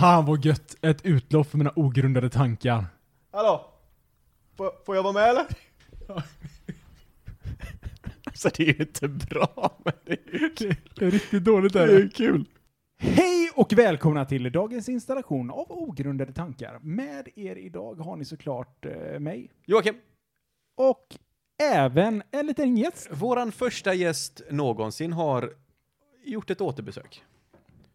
Fan vad gött. Ett utlopp för mina ogrundade tankar. Hallå? Får, får jag vara med eller? alltså det är ju inte bra, men det är ju kul. Det är riktigt dåligt Det är kul. Hej och välkomna till dagens installation av ogrundade tankar. Med er idag har ni såklart eh, mig Joakim, och även en liten gäst. våran första gäst någonsin har gjort ett återbesök.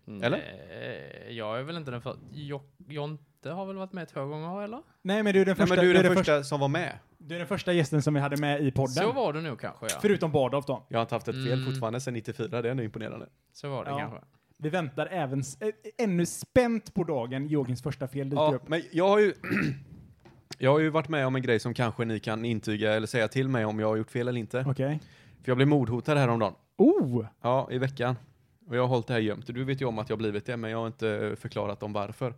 Eller? Nej, jag är väl inte den för... Jo, Jonte har väl varit med två gånger, eller? Nej men du är den Nej, första, men du är den den första som var med. du är den första gästen som vi hade med i podden. Så var det nog kanske, ja. Förutom Bardolf då. Jag har inte haft ett fel Mm. fortfarande sedan 94, det är ändå imponerande. Så var det Ja. kanske. Vi väntar även s- ä- ännu spänt på dagen Jogins första fel dyker Ja, upp. men jag har ju... jag har ju varit med om en grej som kanske ni kan intyga eller säga till mig om jag har gjort fel eller inte. Okej. För jag blev mordhotad häromdagen. Oh! Ja, i veckan. Och jag har hållit det här gömt. Du vet ju om att jag har blivit det, men jag har inte förklarat om varför.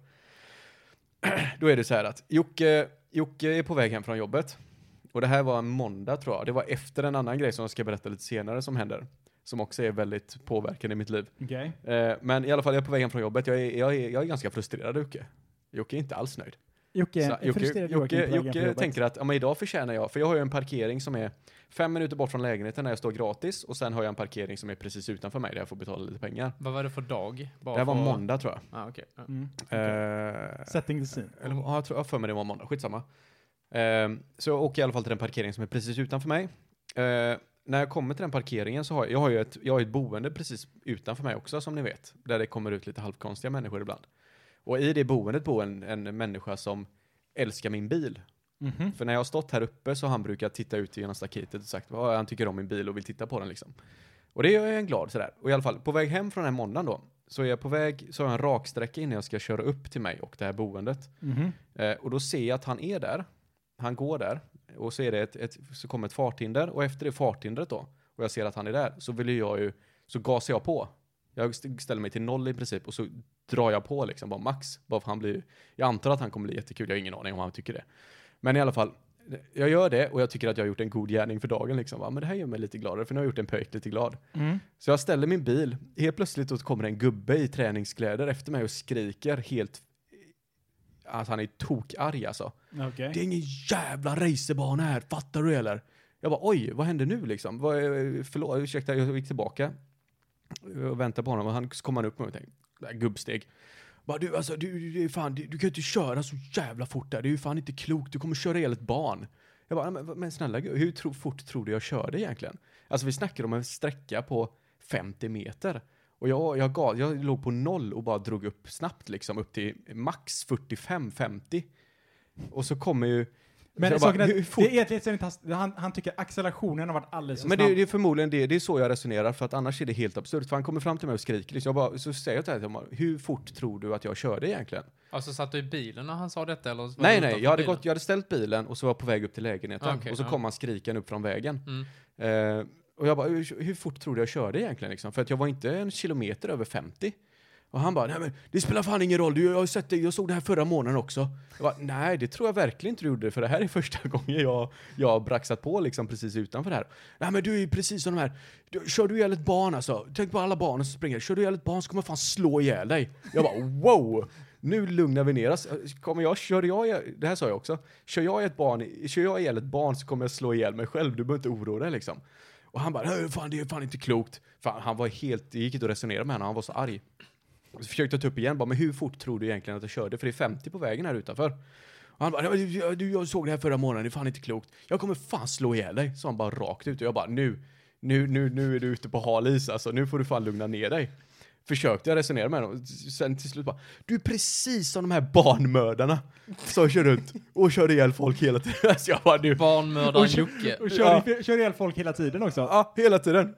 Då är det så här att Jocke, Jocke är på väg hem från jobbet. Och det här var en måndag tror jag. Det var efter en annan grej som jag ska berätta lite senare som händer. Som också är väldigt påverkande i mitt liv. Okej. Eh, men i alla fall, jag är på väg hem från jobbet. Jag är, jag är, jag är ganska frustrerad Jocke. Jocke är inte alls nöjd. Jocke, Så, Jocke, Jocke jobbet. tänker att ja, men idag förtjänar jag, för jag har ju en parkering som är fem minuter bort från lägenheten där jag står gratis och sen har jag en parkering som är precis utanför mig där jag får betala lite pengar. Vad var det för dag? Bara det här var för- måndag tror jag. Ah. Ja. Mm. Eh, Setting the scene. eller ja, jag tror jag för mig det var måndag, skitsamma. Eh, så jag åker i alla fall till den parkeringen som är precis utanför mig. Eh, när jag kommer till den parkeringen så har jag, jag har ju ett, jag har ett boende precis utanför mig också som ni vet. Där det kommer ut lite halvkonstiga människor ibland. Och i det boendet bor en, en människa som älskar min bil. Mhm. För när jag har stått här uppe så har han brukat titta ut genom staketet och sagt att han tycker om min bil och vill titta på den liksom. Och det gör jag en glad sådär. Och i alla fall, på väg hem från den här måndagen då, så är jag på väg, så har jag en raksträcka innan jag ska köra upp till mig och det här boendet. Mhm. Eh, och då ser jag att han är där, han går där, och så är det ett, ett så kommer ett farthinder, och efter det farthindret då, och jag ser att han är där, så vill jag ju, så gasar jag på. Jag st- ställer mig till noll i princip, och så drar jag på liksom, bara max. Bara för han blir, jag antar att han kommer bli jättekul, jag har ingen aning om han tycker det. Men i alla fall, jag gör det och jag tycker att jag har gjort en god gärning för dagen liksom. Va? Men det här gör mig lite gladare för nu har jag gjort en pöjk lite glad. Mm. Så jag ställer min bil, helt plötsligt då kommer en gubbe i träningskläder efter mig och skriker helt att han är tokarg alltså. Okej. Det är ingen jävla racerbana här, fattar du eller? Jag bara oj, vad hände nu liksom? Vad, är- förlåt, ursäkta, jag gick tillbaka och väntade på honom och han så kom han upp med mig och tänkte, det här gubbsteg. Bara, du, alltså, du, du, fan, du, du kan ju inte köra så jävla fort där, det är ju fan inte klokt, du kommer köra ihjäl ett barn. Jag bara, men, men snälla hur tro, fort tror du jag körde egentligen? Alltså vi snackar om en sträcka på 50 meter. Och jag, jag, gav, jag låg på noll och bara drog upp snabbt liksom upp till max 45-50. Och så kommer ju... Men jag bara, är hur att fort- det är egentligen så är det inte han, han tycker accelerationen har varit alldeles för men snabb. det, det är förmodligen det, det är så jag resonerar för att annars är det helt absurt. För han kommer fram till mig och skriker liksom. Jag bara, så säger jag till honom, hur fort tror du att jag körde egentligen? Alltså satt du i bilen när han sa detta eller? nej, nej, jag hade, bilen? gått, jag hade ställt bilen och så var jag på väg upp till lägenheten. Ah, okej, och så ja. kom han skriken upp från vägen. Mm. Eh, och jag bara, hur, hur fort tror du jag körde egentligen liksom? För att jag var inte en kilometer över 50. Och han bara, nej men det spelar fan ingen roll, du, jag har sett det, jag såg det här förra månaden också. Jag bara, nej det tror jag verkligen inte du gjorde, för det här är första gången jag, jag har braxat på liksom precis utanför det här. Nej men du är ju precis som de här, du, kör du ihjäl ett barn alltså, tänk på alla barn som springer, kör du ihjäl ett barn så kommer jag fan slå ihjäl dig. Jag bara, wow! Nu lugnar vi ner oss. Kommer jag, kör jag, ihjäl- det här sa jag också, kör jag, ett barn, kör jag ihjäl ett barn så kommer jag slå ihjäl mig själv, du behöver inte oroa dig liksom. Och han bara, fan det är fan inte klokt. Fan, han var helt, det gick inte att resonera med honom, han var så arg. Så försökte jag ta upp igen, bara, men hur fort tror du egentligen att jag körde? För det är 50 på vägen här utanför. Och han bara, "Nej, men du, du, jag såg det här förra månaden, det är fan inte klokt. Jag kommer fan slå ihjäl dig. Så han bara rakt ut och jag bara, nu, nu, nu, nu är du ute på hal is alltså, nu får du fan lugna ner dig. Försökte jag resonera med honom, sen till slut bara, du är precis som de här barnmördarna som kör runt och kör ihjäl folk hela tiden. Så jag bara, du, Barnmördaren Jocke. Och kör, Ja. kör ihjäl folk hela tiden också. Ja, hela tiden.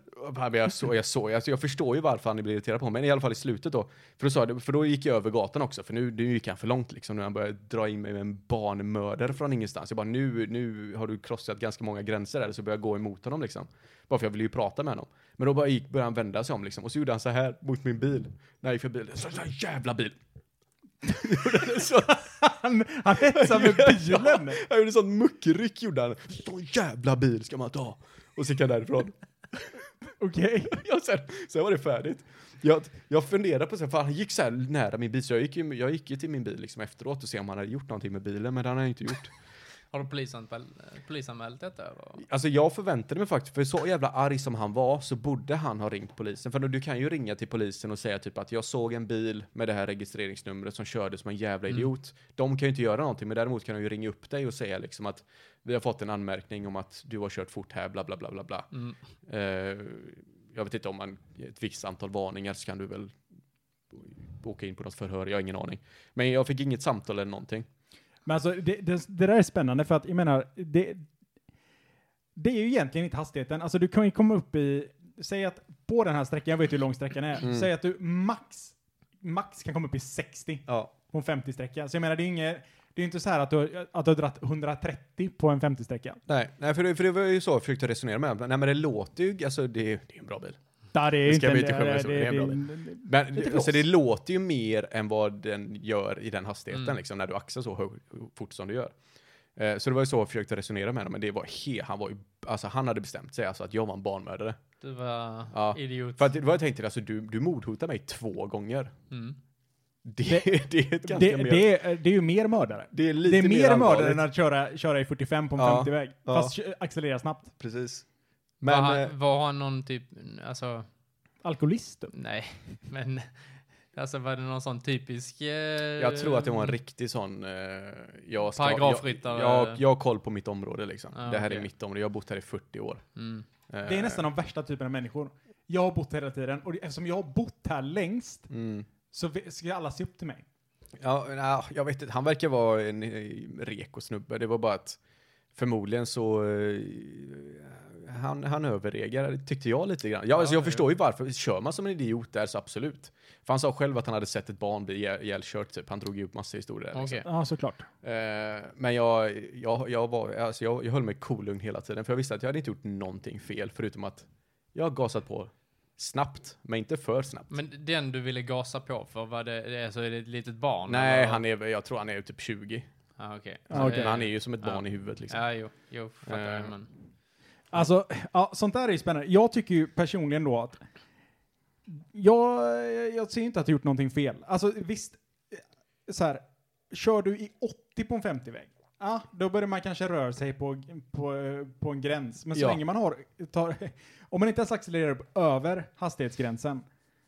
Jag, så, jag, så, alltså jag förstår ju varför han blir irriterad på mig, men i alla fall i slutet då. För då, sa jag, för då gick jag över gatan också, för nu, nu gick han för långt liksom, när han började dra in mig med en barnmördare från ingenstans. Jag bara, nu, nu har du krossat ganska många gränser här, så började jag gå emot honom liksom. Bara för jag ville ju prata med honom. Men då bara gick, började han vända sig om liksom, och så gjorde han så här mot min bil. När jag gick förbi, så, så jävla bil. Så. Han, han hetsar med bilen. Han gjorde sån muckryck gjorde han. Sån jävla bil ska man ta. Och så gick han därifrån. Okej. Okay. sen, sen var det färdigt. Jag, jag funderade på så här, för han gick så här nära min bil, så jag gick ju, jag gick ju till min bil liksom efteråt och se om han hade gjort någonting med bilen, men det hade han inte gjort. Har du polisanmäl, polisanmält detta? Eller? Alltså jag förväntade mig faktiskt, för så jävla arg som han var så borde han ha ringt polisen. För du kan ju ringa till polisen och säga typ att jag såg en bil med det här registreringsnumret som körde som en jävla Mm. idiot. De kan ju inte göra någonting, men däremot kan de ju ringa upp dig och säga liksom att vi har fått en anmärkning om att du har kört fort här, bla bla bla bla bla. Mm. Eh, jag vet inte om man, ett visst antal varningar så kan du väl åka in på något förhör, jag har ingen aning. Men jag fick inget samtal eller någonting. Men alltså, det, det, det där är spännande för att jag menar, det, det är ju egentligen inte hastigheten. Alltså du kan ju komma upp i, säg att på den här sträckan, jag vet hur lång sträckan är, Mm. säg att du max, max kan komma upp i 60 Ja. på en 50-sträcka. Så jag menar, det är inget, det är inte så här att du, att du har dratt 130 på en 50-sträcka. Nej, nej för, det, för det var ju så jag försökte resonera med. Nej men det låter ju, alltså det, det är en bra bil. Ja, det är Det inte ska vi en- inte det- det är bra det- Men Lite alltså, det låter ju mer än vad den gör i den hastigheten Mm. liksom, när du axar så hög, fort som du gör. Eh, så det var ju så jag försökte resonera med honom, men det var he, han var ju, alltså han hade bestämt sig alltså att jag var en barnmördare. Du var Ja. idiot. För att det var jag tänkte, alltså du, du mordhotar mig två gånger. Mm. Det, Det- det, är ett ganska det, mer, det, är, det är ju mer mördare. det är lite Det är mer allvarligt. mördare än att köra, köra i 45 på en Ja, 50-väg. ja. Fast accelerera snabbt. Precis. Men, var, eh, han, var han någon typ, alltså, Alkoholist. nej, men, alltså var det någon sån typisk... Eh, jag tror att det var en riktig sån, eh, jag ska, Paragrafryttare. Jag, jag, jag har koll på mitt område liksom. Ah, det här är okej. mitt område, jag har bott här i 40 år. Mm. Det är nästan de värsta typerna av människor. Jag har bott här hela tiden och eftersom jag har bott här längst Mm. så ska alla se upp till mig. Ja, nej, jag vet inte. Han verkar vara en eh, reko snubbe. Det var bara att förmodligen så eh, han, han överreagerade, tyckte jag lite grann. Ja, alltså, jag Ja, förstår ju varför. Kör man som en idiot där så absolut. För han sa själv att han hade sett ett barn bli ihjäl- ihjälkört typ. Han drog ju upp massa historier. där, Okej. Liksom. Ja, såklart. Eh, men jag, jag, jag, var, alltså, jag, jag höll mig kolugn hela tiden. För jag visste att jag hade inte gjort någonting fel. Förutom att jag har gasat på snabbt, men inte för snabbt. Men den du ville gasa på för, var det, det är, det ett litet barn? Nej, eller? han är, jag tror han är typ 20. Ah, okej. Ja, okej. Men han är ju som ett Ja. barn i huvudet liksom. Ja, jo, jo, fattar jag, Eh. men. Alltså, ja, sånt där är ju spännande. Jag tycker ju personligen då att jag, jag ser inte att jag gjort någonting fel. Alltså visst, eh, så här, kör du i 80 på en 50-väg, ja, då börjar man kanske röra sig på, på, på en gräns. Men så Ja. länge man har, tar, om man inte ens accelererar upp över hastighetsgränsen,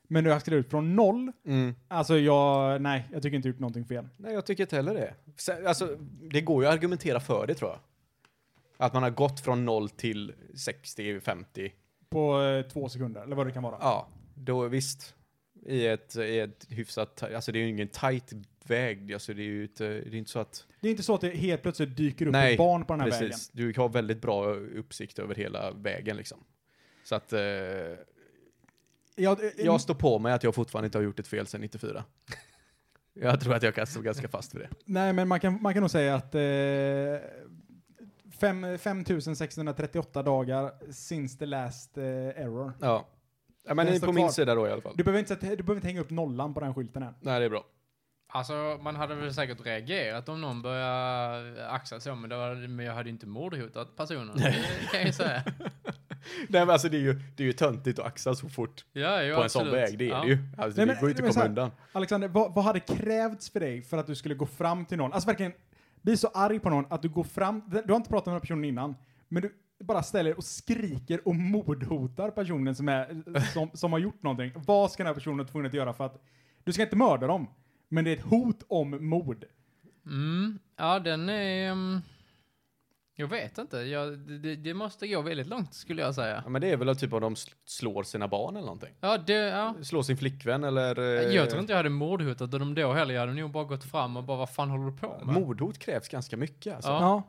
men du accelererar ut från noll, Mm. alltså jag, nej, jag tycker inte jag gjort någonting fel. Nej, jag tycker inte heller det. Alltså, det går ju att argumentera för det tror jag. Att man har gått från 0 till 60, 50. På eh, två sekunder, eller vad det kan vara. Ja, då visst. I ett, i ett hyfsat, alltså det är ju ingen tight väg. Alltså det är ju inte, det är inte så att... Det är inte så att det helt plötsligt dyker upp Nej, ett barn på den här vägen. Precis. Du har väldigt bra uppsikt över hela vägen liksom. Så att eh, Jag, jag står på mig att jag fortfarande inte har gjort ett fel sedan 94. Jag tror att jag kan stå ganska fast vid det. Nej, men man kan, man kan nog säga att eh, fem- 5638 dagar since the last eh, error. Ja. ja men Den ni står på min kvar. sida då i alla fall. Du behöver, inte, sätta- du behöver inte hänga upp nollan på den skylten än. Nej, det är bra. Alltså, man hade väl säkert reagerat om någon började axa så, men, det var, men jag hade ju inte mordhotat personen. Det kan jag ju säga. Nej men alltså det är ju, det är ju töntigt att axa så fort Ja, jo, på en sån absolut. väg, det är ja. det ju. Alltså Nej, det men- går ju inte men att så komma här- undan. Alexander, vad, vad hade krävts för dig för att du skulle gå fram till någon? Alltså verkligen, bli så arg på någon att du går fram, du har inte pratat med den personen innan, men du bara ställer och skriker och mordhotar personen som, är, som, som har gjort någonting. Vad ska den här personen vara tvungen att göra för att, du ska inte mörda dem, men det är ett hot om mord. Mm, ja, den är... Um, jag vet inte. Jag, det, det måste gå väldigt långt, skulle jag säga. Ja, men det är väl typ om de sl- slår sina barn eller någonting. Ja, det... Ja. Slår sin flickvän eller... eh, Jag tror inte jag hade mordhotat dem då heller. Jag hade nog bara gått fram och bara, vad fan håller du på med? Mordhot krävs ganska mycket alltså. Ja. Ja.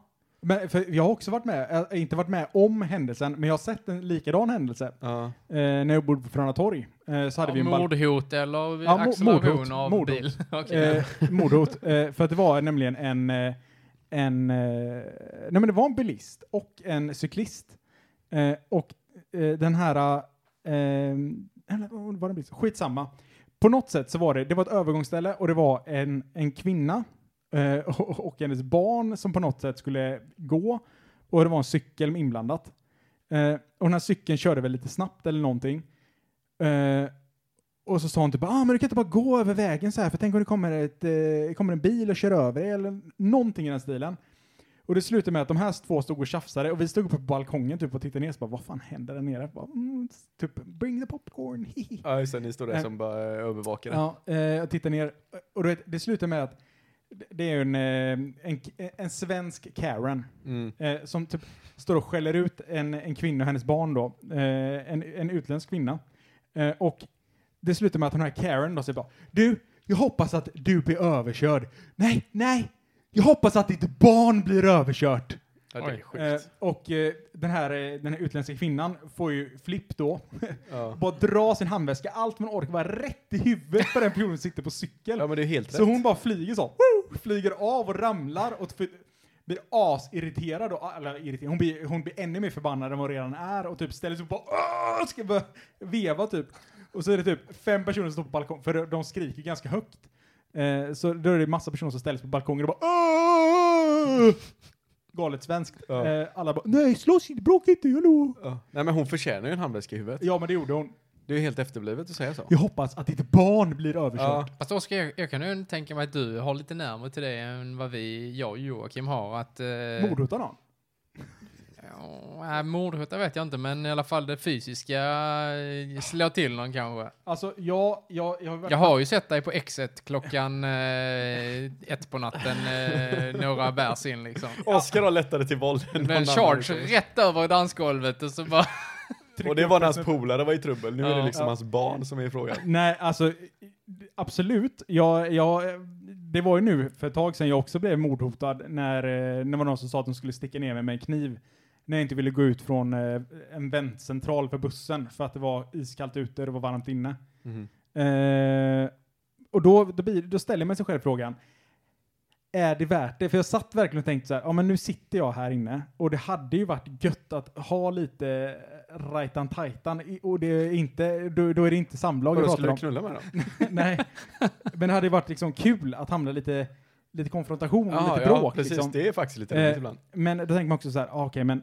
Men för jag har också varit med, äh, inte varit med om händelsen, men jag har sett en likadan händelse. Ja. Eh, när jag bodde på Fröna torg. Eh, så hade vi en mordhot eller Ja, acceleration mordhot. av Mordhot. bil? Okej. eh, mordhot. Eh, för att det var nämligen en, eh, en, eh, nej men det var en bilist och en cyklist. Eh, och eh, den här, eh, eh eller var det en bilist? Skitsamma. På något sätt så var det, det var ett övergångsställe och det var en, en kvinna eh, och, och hennes barn som på något sätt skulle gå och det var en cykel inblandat. Eh, och den här cykeln körde väl lite snabbt eller någonting. Eh, och så sa hon typ, ah men du kan inte bara gå över vägen så här, för tänk om det kommer, ett, eh, kommer en bil och kör över dig, eller någonting i den stilen. Och det slutade med att de här två stod och tjafsade, och vi stod uppe på balkongen typ och tittade ner, så bara, vad fan händer där nere? Bara, mm, typ, bring the popcorn. Ja, just det, ni står där som bara eh, övervakare. Ja, eh, och tittar ner. Och vet, det slutar med att det är en, eh, en, en svensk Karen Mm. eh, som typ står och skäller ut en, en kvinna och hennes barn då, eh, en, en utländsk kvinna. Eh, och det slutar med att den här Karen då säger bara, du, jag hoppas att du blir överkörd. Nej, nej, jag hoppas att ditt barn blir överkört. Ja, det är sjukt. Eh, och eh, den, här, eh, den här utländska kvinnan får ju flipp då, ja. bara dra sin handväska, allt man orkar, vara rätt i huvudet på den personen som sitter på cykel. ja, men det är helt Så rätt. hon bara flyger så, woo, flyger av och ramlar och blir asirriterad. Och, eller irriterad. Hon, blir, hon blir ännu mer förbannad än vad hon redan är och typ ställer sig upp och bara, "Åh!" ska börja veva typ. Och så är det typ fem personer som står på balkongen, för de skriker ganska högt. Eh, så då är det massa personer som ställs på balkongen och bara "Åh!" Galet svenskt. Ja. Eh, alla bara nej slåss inte, bråka inte, hallå. Ja. Nej, men hon förtjänar ju en handväska i huvudet. Ja men det gjorde hon. Det är ju helt efterblivet att säga så. Jag hoppas att ditt barn blir överkört. Ja. Fast Oskar, jag, jag kan ju tänka mig att du har lite närmare till det än vad vi, jag och Joakim har. Att, eh, Mordhota någon. Ja, äh, mordhota vet jag inte, men i alla fall det fysiska eh, slå till någon kanske. Alltså jag, jag, jag, har Jag har ju sett dig på exet klockan eh, ett på natten, eh, några bärs in liksom. Oskar har lättare till våld än Med någon en annan, charge liksom. rätt över dansgolvet och så bara... Och det var när hans polare var i trubbel. Nu är det Ja. liksom Ja. hans barn som är i frågan. Nej, alltså absolut. Jag, jag, det var ju nu för ett tag sedan jag också blev mordhotad när, eh, när det var någon som sa att de skulle sticka ner mig med en kniv när jag inte ville gå ut från eh, en väntcentral för bussen för att det var iskallt ute och det var varmt inne. Mhm. Eh, och då, då, blir, då ställer man sig själv frågan, är det värt det? För jag satt verkligen och tänkte så här, ja men nu sitter jag här inne och det hade ju varit gött att ha lite rajtan tajtan och det är inte, då, då är det inte samlag Och jag pratar skulle du om. knulla med dem? Nej, men det hade ju varit liksom kul att hamna lite, lite konfrontation, Jaha, lite ja, bråk. precis. liksom. Det är faktiskt lite Eh, ibland. Men då tänker man också så här, ah, okej men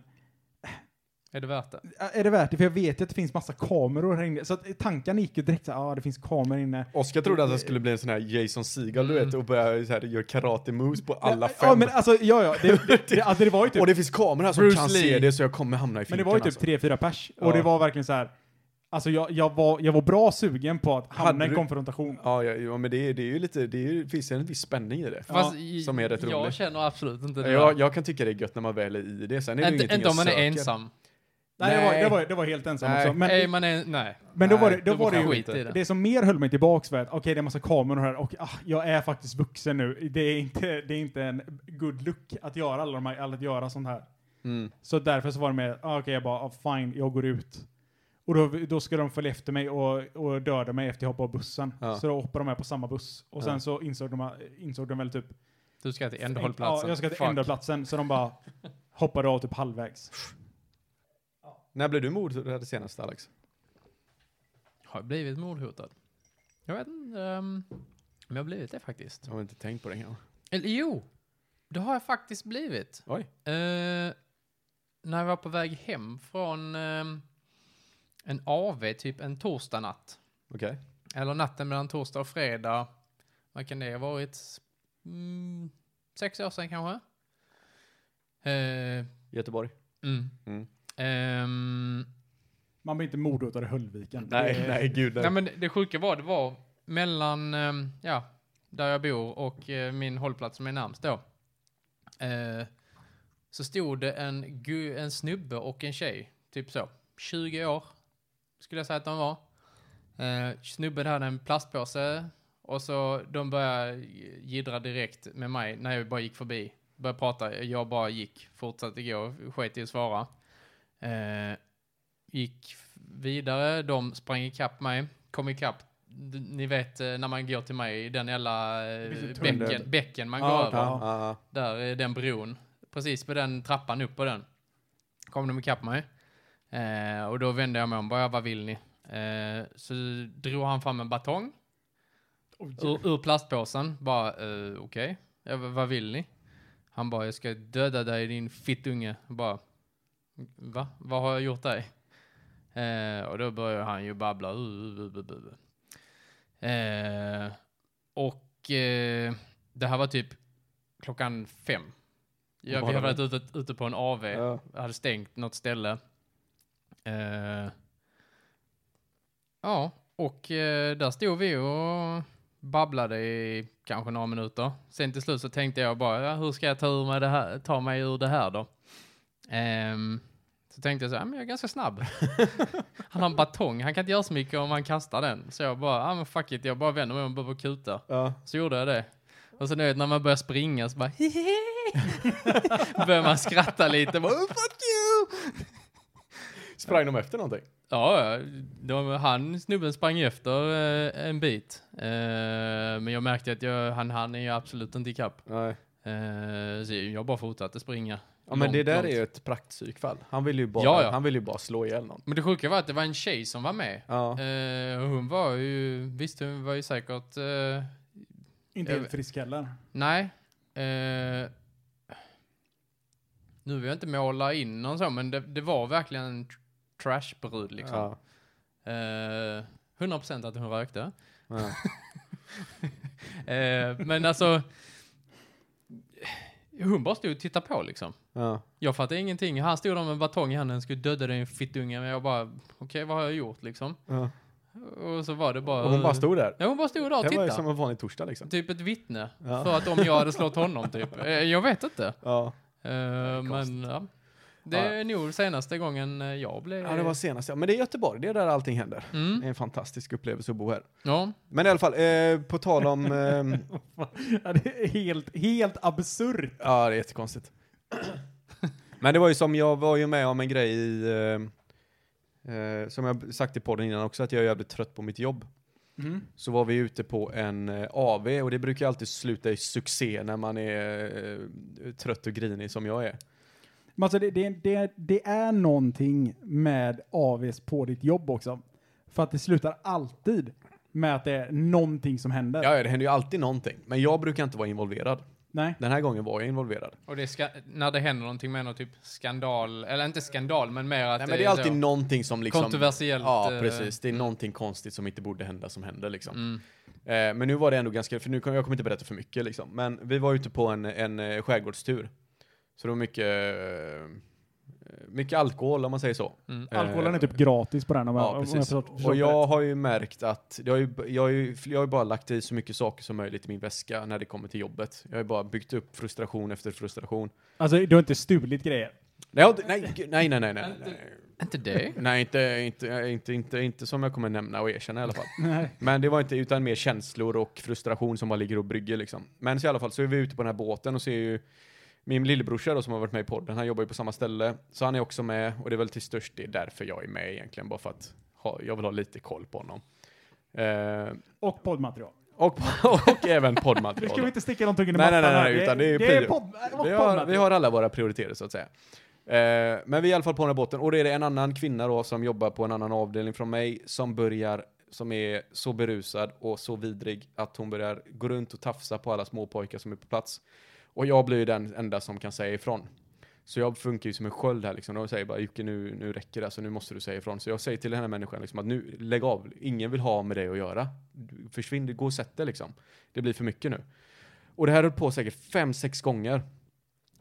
Är det värt det? är det värt det? För jag vet ju att det finns massa kameror här inne. Så att tankarna gick ju direkt så här, ja ah, det finns kameror inne. Oskar trodde att han skulle bli en sån här Jason Segel, du vet, och börja så här, göra karate moves på alla Mm. Ja, fem. men alltså, ja, ja. Det, det, det, alltså, det var ju typ och det finns kameror som Bruce kan Lee. se det så jag kommer hamna i Men finkan det var ju typ alltså. tre, fyra pers. Ja. Och det var verkligen så här. Alltså jag, jag, var, jag var bra sugen på att hamna i en konfrontation. Ja, ja, ja men det är, det är ju lite, det är, finns en viss spänning i det. Fast som är rätt jag rolig. känner absolut inte det. Jag, jag kan tycka det är gött när man väl är i det, sen är det ju ingenting inte om jag man är söker. ensam. Nej, det var, Nej. det var, det var helt ensam Nej. också. Men, nej, man är, nej. men då var det, då då var det ju, det. det som mer höll mig tillbaks var att okej, det är massa kameror här och ah, jag är faktiskt vuxen nu. Det är inte, det är inte en good look att göra alla de här, att göra sånt här. Mm. Så därför så var det med, ah, okej, jag bara, ah, fine, jag går ut. Och då, då ska de följa efter mig och, och döda mig efter jag hoppar av bussen. Ja. Så då hoppar de med på samma buss. Och sen Ja. så insåg de, insåg de väl typ Du ska till ändhållplatsen. Ja, jag ska till ändhållplatsen, så de bara hoppade av typ halvvägs. När blev du mordhotad senast, Alex? Har jag blivit mordhotad? Jag vet inte um, om jag har blivit det faktiskt. Jag har inte tänkt på det kanske. Eller jo, det har jag faktiskt blivit. Oj. Eh, när jag var på väg hem från ehm, en AV, typ en torsdag natt. Okej. Eller natten mellan torsdag och fredag. Vad kan det ha varit? Mm, sex år sedan kanske? Eh, Göteborg. mm. Mm. Man Ehm, blir inte mordhotad i Höllviken. Nej, Det nej, gud nej. Nej men det, sjuka var, det var mellan, ehm, ja, där jag bor och eh, min hållplats som är närmst då. Eh, så stod det en, en snubbe och en tjej, typ så, 20 år skulle jag säga att de var. Eh, snubben hade en plastpåse och så de började gidra direkt med mig när jag bara gick förbi. Började prata, jag bara gick, fortsatte gå, sket i att svara. Eh, gick vidare, de sprang ikapp mig, kom ikapp. D- Ni vet eh, när man går till mig i den jävla eh, bäcken, bäcken man Ja, går över. Ja, Där är den bron. Precis på den trappan upp på den. Kom de ikapp mig. Eh, och då vände jag mig om, bara vad vill ni? Eh, så drog han fram en batong Oj, ur, ur plastpåsen. Bara, eh, okej, ja, v- vad vill ni? Han bara, jag ska döda dig din fittunge. Bara, va? Vad har jag gjort dig? Eh, och då börjar han ju babbla. Uh, uh, uh. Eh, och eh, det här var typ klockan fem. Ja, vi hade varit ute, ute på en AV, Ja. hade stängt något ställe. Eh, ja, och eh, där stod vi och babblade i kanske några minuter. Sen till slut så tänkte jag bara, ja, hur ska jag ta, ur mig det här, ta mig ur det här då? Ehm, så tänkte jag så här, men jag är ganska snabb. han har en batong, han kan inte göra så mycket om han kastar den. Så jag bara, ja men fuck it, jag bara vänder mig om och börjar kuta. Ja. Så gjorde jag det. Och så nu vet, när man börjar springa så bara börjar man skratta lite. Bara, oh, fuck you! Sprang de efter någonting? Ja, ja, de, han, snubben sprang efter eh, en bit. Eh, men jag märkte att jag, han, han är ju absolut inte ikapp. Nej. Eh, så jag bara fortsatte springa. Ja men det Långt, där långt. är ju ett praktpsykfall. Han vill ju bara, Ja, ja. Han vill ju bara slå ihjäl någon. Men det sjuka var att det var en tjej som var med. Ja. Eh, och hon var ju, visst hon var ju säkert, eh, Inte helt frisk heller. nej. Eh, nu vill jag inte måla in någon så, men det, det var verkligen en tr- trashbrud liksom. Ja. Eh, 100% att hon rökte. Ja. Men alltså, hon bara stod och tittade på liksom. Ja. Jag fattade ingenting. Han stod där med en batong i handen, skulle döda den fittunge, men jag bara, okej vad har jag gjort liksom? Ja. Och så var det bara... Och hon bara stod där. Ja, hon bara stod där och Det var ju tittade. som en vanlig torsdag liksom. Typ ett vittne. Ja. För att om jag hade slått honom typ. Eh, Jag vet inte. Ja. Eh, men ja. Det är nog senaste gången eh, jag blev... ja, det var senast. Ja. Men det är Göteborg, det är där allting händer. Det Mm. är en fantastisk upplevelse att bo här. Ja. Men i alla fall, eh, på tal om... Ja, det är helt, helt absurt. ja, det är jättekonstigt. Men det var ju som, jag var ju med om en grej i... Eh, eh, som jag sagt i podden innan också, att jag är jävligt trött på mitt jobb. Mm. Så var vi ute på en eh, AV och det brukar ju alltid sluta i succé när man är eh, trött och grinig som jag är. Men alltså det, det, det, det är någonting med AVs på ditt jobb också. För att det slutar alltid med att det är någonting som händer. Ja, ja, det händer ju alltid någonting. Men jag brukar inte vara involverad. Nej. Den här gången var jag involverad. Och det ska, när det händer någonting med någon typ skandal, eller inte skandal, men mer att Nej, men det är alltid så någonting som liksom... kontroversiellt. Ja, eh, precis. Det är någonting konstigt som inte borde hända som händer liksom. Mm. Eh, men nu var det ändå ganska, för nu kommer jag kommer inte berätta för mycket liksom. Men vi var ute på en, en eh, skärgårdstur. Så det var mycket, eh, mycket alkohol om man säger så. Mm. Alkoholen är Eh, typ gratis på den om jag, Ja, jag precis. förstått Och jag rätt. har ju märkt att, jag har ju, jag har ju, jag har ju bara lagt i så mycket saker som möjligt i min väska när det kommer till jobbet. Jag har ju bara byggt upp frustration efter frustration. Alltså du har inte stulit grejer? Nej, jag nej, nej, nej, nej, nej, Inte- nej. Inte det? Nej, inte, inte, inte, inte, inte som jag kommer nämna och erkänna i alla fall. Nej. Men det var inte, utan mer känslor och frustration som bara ligger och brygger liksom. Men så i alla fall så är vi ute på den här båten och ser ju min lillebrorsa då som har varit med i podden, han jobbar ju på samma ställe. Så han är också med och det är väl till störst del därför jag är med egentligen, bara för att ha, jag vill ha lite koll på honom. Eh, Och poddmaterial. och, och även Nu poddmaterial. ska vi inte sticka någonting i Nej, nej, mattan nej, här. nej, utan det är det är podd, vi, har, vi har alla våra prioriteter så att säga. Eh, men vi är i alla fall på den här båten och det är det en annan kvinna då som jobbar på en annan avdelning från mig som börjar, som är så berusad och så vidrig att hon börjar gå runt och tafsa på alla småpojkar som är på plats. Och jag blir ju den enda som kan säga ifrån. Så jag funkar ju som en sköld här liksom. De säger bara Jocke nu, nu räcker det, alltså nu måste du säga ifrån. Så jag säger till den här människan liksom att nu, lägg av. Ingen vill ha med dig att göra. Försvinn, gå och sätt dig liksom. Det blir för mycket nu. Och det här höll på säkert fem, sex gånger.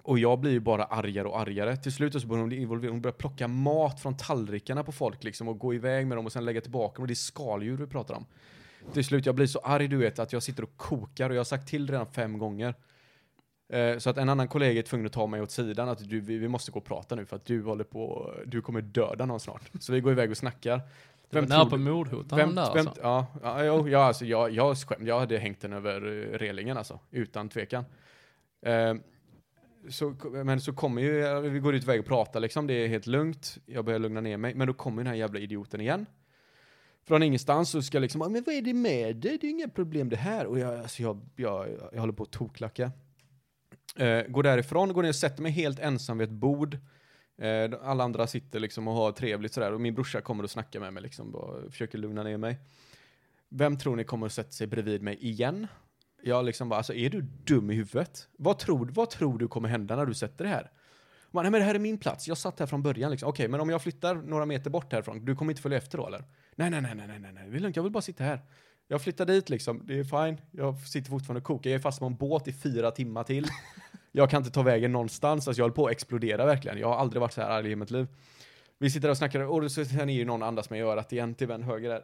Och jag blir ju bara argare och argare. Till slut så börjar hon bli involverad. Hon börjar plocka mat från tallrikarna på folk liksom och gå iväg med dem och sen lägga tillbaka dem. Och det är skaldjur vi pratar om. Till slut, jag blir så arg du vet att jag sitter och kokar och jag har sagt till redan fem gånger. Eh, så att en annan kollega är tvungen att ta mig åt sidan att du, vi, måste gå och prata nu för att du håller på, du kommer döda någon snart. Så vi går iväg och snackar. Vem nära du- på mordhot, vem, där vem, alltså. ja, ja, jo, ja, alltså, jag, jag, skäm, jag hade hängt den över eh, relingen alltså, utan tvekan. Eh, så, men så kommer ju, vi går ut iväg och pratar liksom, det är helt lugnt, jag börjar lugna ner mig, men då kommer den här jävla idioten igen. Från ingenstans så ska liksom, "Ah, men vad är det med dig? Det är inga problem det här. Och jag, alltså jag, jag, jag håller på att toklacka. Eh, går därifrån, går ner och sätter mig helt ensam vid ett bord. Eh, alla andra sitter liksom och har trevligt sådär och min brorsa kommer och snackar med mig liksom, och försöker lugna ner mig. Vem tror ni kommer att sätta sig bredvid mig igen? Jag liksom bara, alltså är du dum i huvudet? Vad tror, vad tror du kommer hända när du sätter det här? Man, nej men det här är min plats, jag satt här från början liksom. Okej, men om jag flyttar några meter bort härifrån, du kommer inte följa efter då eller? Nej, nej, nej, nej, nej, nej, det är lugnt, jag vill bara sitta här. Jag flyttar dit liksom, det är fine. Jag sitter fortfarande och kokar, jag är fast på en båt i fyra timmar till. Jag kan inte ta vägen någonstans, alltså jag håller på att explodera verkligen. Jag har aldrig varit så här arg i mitt liv. Vi sitter där och snackar, och så är det någon andas med i örat igen till vän höger där.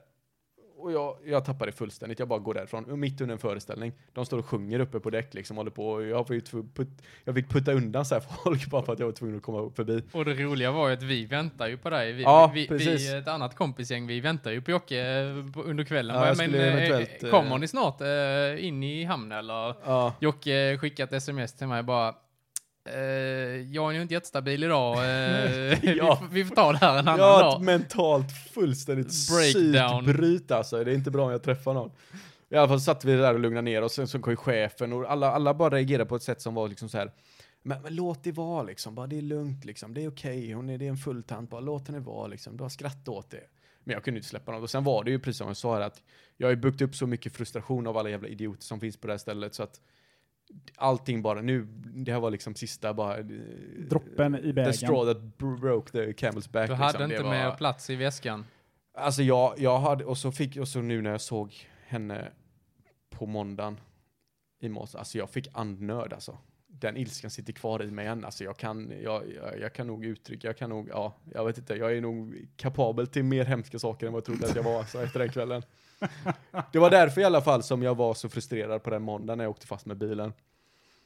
Och jag, jag tappar det fullständigt, jag bara går därifrån, mitt under en föreställning. De står och sjunger uppe på däck liksom, håller på, jag, fick put, jag fick putta undan så här folk bara för att jag var tvungen att komma förbi. Och det roliga var ju att vi väntar ju på dig. Vi, Ja, vi, precis. vi, ett annat kompisgäng, vi väntar ju på Jocke eh, under kvällen. Ja, men eh, eventuellt, eh, kommer ni snart in i hamn eller? Ja. Jocke skickat sms till mig bara jag är ju inte jättestabil idag. Eh, Ja. vi, vi får ta det här en annan Jag har dag. ett mentalt fullständigt psykbryt alltså. Det är inte bra om jag träffar någon. I alla fall satt vi där och lugnade ner oss, sen så kom ju chefen och alla, alla bara reagerade på ett sätt som var liksom så här. Men, men låt det vara liksom, bara det är lugnt liksom, det är okej, hon är, det är en full tant, bara låt henne vara liksom, bara skratta åt det. Men jag kunde inte släppa något. Och sen var det ju precis som jag sa här att jag har ju byggt upp så mycket frustration av alla jävla idioter som finns på det här stället så att allting bara nu, det här var liksom sista bara... eh, Droppen i The bägaren. straw that bro- broke the camel's back. Du hade liksom. Inte var- mer plats i väskan. Alltså jag, jag hade, och så fick, och så nu när jag såg henne på måndagen i morse, alltså jag fick andnöd alltså. Den ilskan sitter kvar i mig än, alltså jag kan, jag, jag, jag kan nog uttrycka, jag kan nog, ja, jag vet inte, jag är nog kapabel till mer hemska saker än vad jag trodde att jag var alltså, efter den kvällen. Det var därför i alla fall som jag var så frustrerad på den måndagen när jag åkte fast med bilen.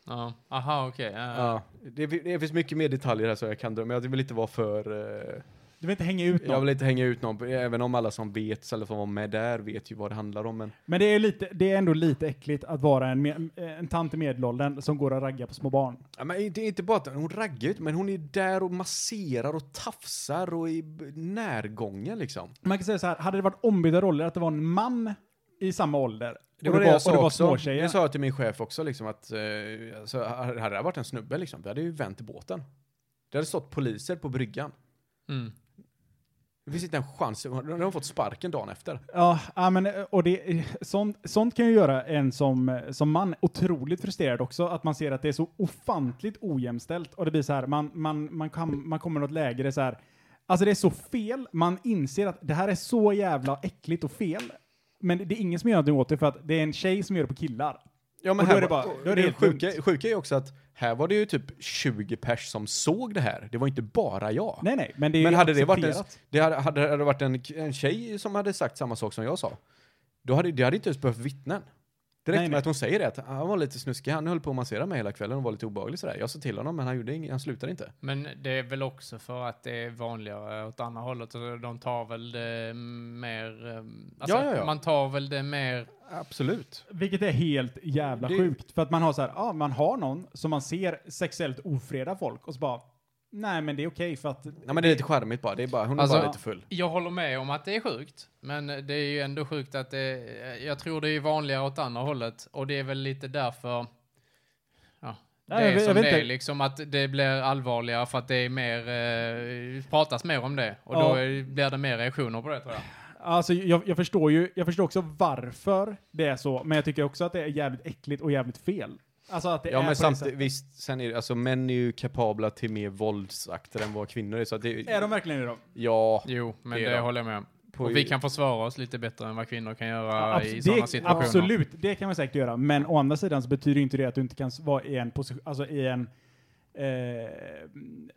Ja. Aha, okej. ja. Ja, det, det finns mycket mer detaljer här så jag kan dra, men jag vill inte vara för eh, Du vill inte hänga ut Jag någon. vill inte hänga ut någon, även om alla som vet, eller som var med där, vet ju vad det handlar om. Men Men det är, lite, det är ändå lite äckligt att vara en, en tant i medelåldern som går och raggar på små barn. Ja, men det är inte bara att hon raggar ut, men hon är där och masserar och tafsar och b- närgången liksom. Man kan säga så här, hade det varit ombytta roller, att det var en man i samma ålder, Det var det var, jag sa det också. småtjejer. Det sa jag till min chef också liksom att, eh, alltså, hade det varit en snubbe liksom, vi hade ju vänt båten. Det hade stått poliser på bryggan. Mm. Det finns inte en chans, de har fått sparken dagen efter. Ja, ja, men eh, och det, sånt, sånt kan ju göra en som, eh, som man otroligt frustrerad också, att man ser att det är så ofantligt ojämställt. Och det blir så här, man, man, man, kan, man kommer något läge, det är så här, alltså det är så fel, man inser att det här är så jävla äckligt och fel, men det är ingen som gör någonting åt det för att det är en tjej som gör det på killar. Ja, men Och då här är det bara- då är det det sjuka, sjuka är ju också att här var det ju typ 20 pers som såg det här. Det var inte bara jag. Nej, nej, men det är Men hade det varit en, det hade, hade det varit en, en tjej som hade sagt samma sak som jag sa, då hade det hade inte ens behövt vittnen. Det räckte Nej, med nej. att hon säger det, att han var lite snuskig, han höll på att massera mig hela kvällen och var lite obehaglig sådär. Jag sa till honom, men han gjorde inget, han slutade inte. Men det är väl också för att det är vanligare åt andra hållet. och De tar väl det mer... eh, Alltså Ja, ja, ja. Man tar väl det mer... Absolut. Vilket är helt jävla Det- sjukt. För att man har så här, ja, man har någon som man ser sexuellt ofreda folk och så bara, nej men det är okej för att... Nej men det är lite charmigt bara, det är bara, hon är Alltså- bara lite full. Jag håller med om att det är sjukt. Men det är ju ändå sjukt att det... Jag tror det är vanligare åt andra hållet. Och det är väl lite därför... Ja, det Nej, är jag vet- som jag det är inte. liksom att det blir allvarligare för att det är mer... Eh, pratas mer om det. Och då Ja. är, blir det mer reaktioner på det tror jag. Alltså jag, jag förstår ju, jag förstår också varför det är så, men jag tycker också att det är jävligt äckligt och jävligt fel. Alltså att det Ja är men samtidigt, visst, sen är det, alltså män är ju kapabla till mer våldsakter än vad kvinnor är, så att det Är de verkligen det då? Ja. Jo, men Det det, håller jag med om. På, Och vi kan försvara oss lite bättre än vad kvinnor kan göra i Abs- sådana det, situationer. absolut, det kan man säkert göra. Men å andra sidan så betyder inte det att du inte kan vara i en position, alltså i en Eh,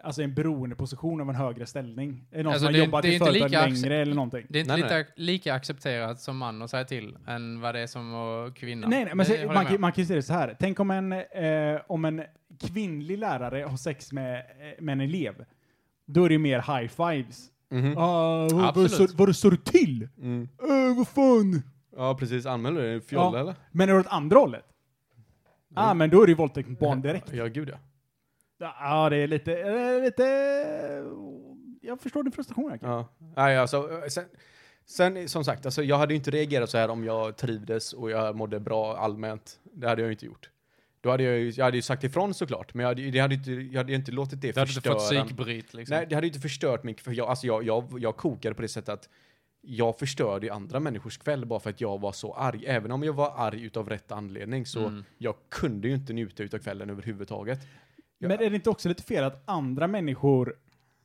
alltså en beroendeposition av en högre ställning. Är någon Alltså, som har det- jobbat det är i företag lika längre eller någonting? Det är inte Nej, lika, lika accepterat som man att säga till än vad det är som kvinna. Nej, nej, men se, man, kan, man kan ju se det så här. Tänk om en, eh, om en kvinnlig lärare har sex med, eh, med en elev. Då är det ju mer high fives. Mhm. Ah, vad, vad, vad står det till? Mm. Äh, vad fan? Ja precis, anmäler du det? Fjolla Ja. eller? Men är det åt andra hållet? Ah, men då är det ju våldtäkt mot barn direkt. Ja gud ja. Ja, det är lite, eh, lite... Jag förstår din frustration. Jakob. Ja, Nej, alltså, sen, sen som sagt, alltså, jag hade ju inte reagerat så här om jag trivdes och jag mådde bra allmänt. Det hade jag ju inte gjort. Då hade jag, ju, jag hade ju sagt ifrån såklart, men jag hade, ju- det hade ju inte, jag hade ju inte låtit det Du hade inte fått förstöra. psykbryt liksom. Nej, det hade ju inte förstört min, för jag, alltså jag, jag, jag kokade på det sättet att jag förstörde ju andra människors kväll bara för att jag var så arg. Även om jag var arg utav rätt anledning så Mm. jag kunde ju inte njuta utav kvällen överhuvudtaget. Men är det inte också lite fel att andra människor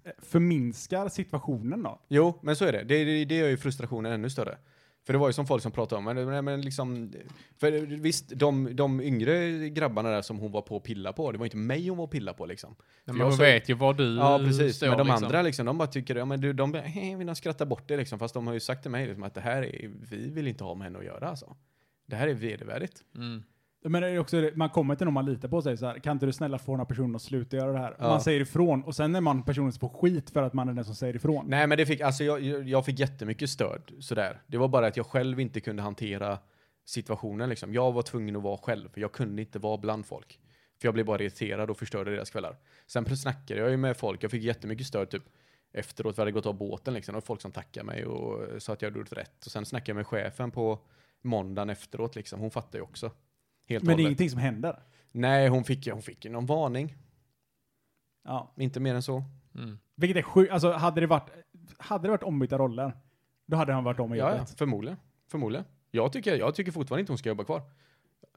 eh, förminskar situationen då? Jo, men så är det. Det, det, det gör ju frustrationen ännu större. För det var ju som folk som pratade om, men, men, men liksom, för visst, de, de yngre grabbarna där som hon var på att pilla på, det var inte mig hon var och pilla på liksom. Men jag man så- vet ju var du Ja, precis. står men de liksom. andra liksom, de bara tycker, ja men du, de "Hej, vill skratta bort det liksom, fast de har ju sagt till mig liksom, att det här är, vi vill inte ha med henne att göra alltså. Det här är vedervärdigt. Mm. Men det är också, man kommer till någon man litar på och säger så här, kan inte du snälla få den här personen att sluta göra det här? Ja. Man säger ifrån och sen är man personen som får skit för att man är den som säger ifrån. Nej men det fick, alltså jag, jag fick jättemycket stöd sådär. Det var bara att jag själv inte kunde hantera situationen liksom. Jag var tvungen att vara själv, jag kunde inte vara bland folk. För jag blev bara irriterad och förstörde deras kvällar. Sen snackade jag ju med folk, jag fick jättemycket stöd typ efteråt, vi hade gått av båten liksom. Det var folk som tackade mig och sa att jag hade gjort rätt. Och sen snackade jag med chefen på måndagen efteråt liksom. Hon fattade ju också. Helt Men det är ingenting som händer. Nej, hon fick, hon fick ju någon varning. Ja. Inte mer än så. Mm. Vilket är sjukt, alltså hade det varit, hade det varit ombytta roller, då hade han varit om i Ja, ja, jobbet. förmodligen. Förmodligen. Jag tycker, jag tycker fortfarande inte hon ska jobba kvar.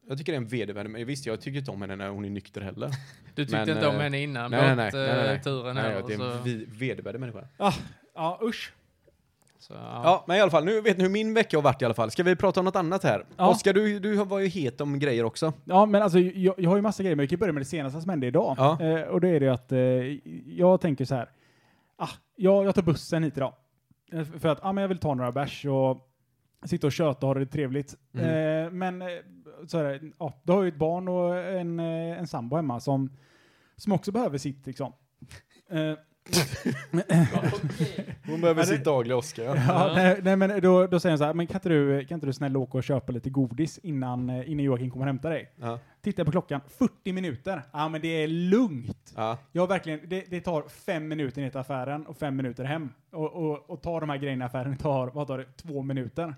Jag tycker det är en vedervärdig, men visst jag tycker inte om henne när hon är nykter heller. Du tyckte Men, inte om eh, henne innan nej, nej, nej, nej, nej, nej. eh, turen Nej, heller, det är en vedervärdig människa. Ja, usch. Så, Ja. ja. men i alla fall, nu vet ni hur min vecka har varit i alla fall. Ska vi prata om något annat här? Ja. Oskar, du, du var ju het om grejer också. Ja, men alltså jag, jag har ju massa grejer, men vi kan börja med det senaste som hände idag. Ja. Eh, och det är det att eh, jag tänker så här, ah, jag, jag tar bussen hit idag. Eh, För att ah, men jag vill ta några bärs och sitta och köta och ha det trevligt. Mm. Eh, men eh, så här, ja, du har ju ett barn och en, en sambo hemma som, som också behöver sitt liksom. Hon behöver sitt dagliga Oskar. Ja. Ja, nej, nej, men då, då säger han så här, men kan inte, du, kan inte du snälla åka och köpa lite godis innan, eh, innan Joakim kommer och hämtar dig? Ja. Tittar på klockan, 40 minuter. Ja, men det är lugnt. Ja. Jag verkligen, det, det tar fem minuter ner till affären och fem minuter hem. Och, och, och ta de här grejerna i affären tar, vad tar det, två minuter.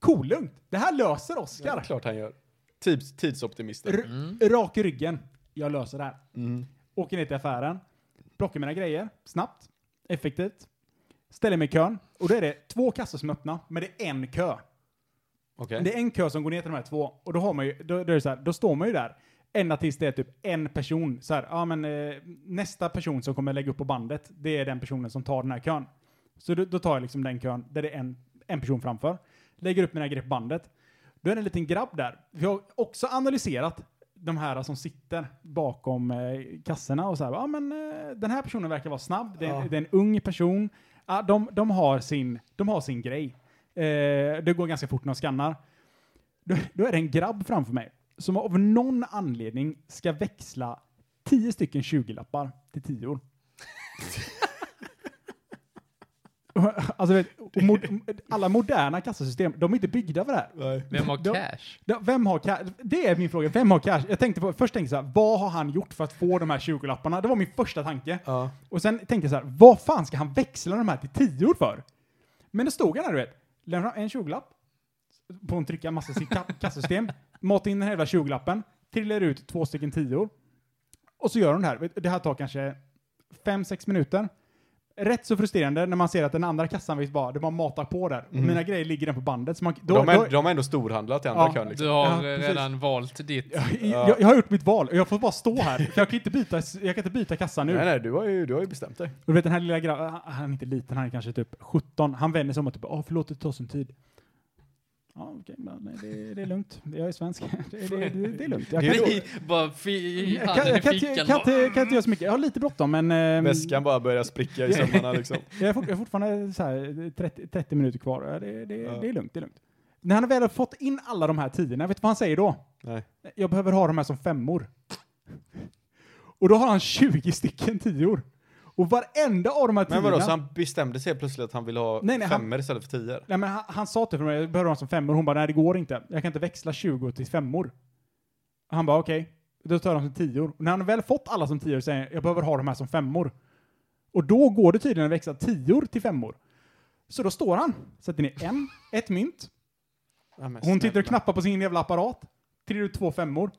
Kolugnt! Det här löser Ja, det är klart han gör. Tids, tidsoptimister. R- Mm. Rak i ryggen. Jag löser det här. Mm. Åker ner till affären, plockar mina grejer, snabbt, effektivt, ställer mig i kön, och då är det två kassor som är öppna, men det är en kö. Okej. Det är en kö som går ner till de här två, och då har man ju, då, då, är det så här, då står man ju där, ända tills det är typ en person, så här, ja men eh, nästa person som kommer lägga upp på bandet, det är den personen som tar den här kön. Så då, då tar jag liksom den kön, där det är en, en person framför, lägger upp mina grejer på bandet. Då är det en liten grabb där. Vi har också analyserat de här som sitter bakom eh, kassorna och så här, ja men eh, den här personen verkar vara snabb, det är, Ja. det är en ung person, ja, de, de, har sin, de har sin grej. Eh, det går ganska fort när de skannar. Då, då är det en grabb framför mig som av någon anledning ska växla 10 stycken 20-lappar till 10 Alltså, vet, mod, alla moderna kassasystem, de är inte byggda för det här. Nej. Vem har Då- cash? Ja, Vem har cash? Det är min fråga. Vem har cash? Jag tänkte på, först tänkte jag så här, vad har han gjort för att få de här 20-lapparna? Det var min första tanke. Ja. Och sen tänkte jag så här, vad fan ska han växla de här till 10 för? Men det stod han här, du vet. Lämnar fram en 20-lapp på en trycka massa sitt ka- kassasystem, matar in den här jävla 20-lappen, trillar ut två stycken 10 och så gör hon det här. Det här tar kanske 5-6 minuter. Rätt så frustrerande när man ser att den andra kassan visst bara, det bara matar på där. Och Mhm. mina grejer ligger där på bandet. Så man, då, de, då, är, de har ändå storhandlat i andra Ja, kön liksom. Du har Ja, redan valt ditt. jag, jag, jag har gjort mitt val och jag får bara stå här. För jag kan inte byta, jag kan inte byta kassa nu. Nej, nej, du har ju, du har ju bestämt dig. Och du vet den här lilla grabben, han- han är inte liten, han är kanske typ 17. Han vänder sig om och typ, åh förlåt det tar sån tid. Ja okej, men nej, det, det är lugnt. Jag är svensk. Det, det, det, det är lugnt. Jag kan, Det är jag då- Bara fi, kan, jag kan, inte- fickan. kan, inte, kan inte göra så mycket. Jag har lite bråttom men... ehm, Väskan bara börjar spricka i sömmarna liksom. Jag är, fort, jag är fortfarande så här, 30, 30 minuter kvar. Det, det, Ja. det är lugnt, det är lugnt. När han väl har fått in alla de här tiderna, vet du vad han säger då? Nej. Jag behöver ha de här som femmor. Och då har han 20 stycken tior. Och varenda av de här Men tiorna... vadå, så han bestämde sig plötsligt att han vill ha Nej, nej, han- femmer istället för tior? Nej, men han, han sa till mig, jag behöver ha som femmor. Hon bara, nej det går inte. Jag kan inte växla 20 till femmor. Han bara, okej. Då tar dem som tior. Och när han väl fått alla som tior säger han, jag behöver ha de här som femmor. Och då går det tydligen att växla tior till femmor. Så då står han, sätter ner en, ett mynt. Ja, men Hon tittar och knappar på sin jävla apparat. Trillar ut två femmor.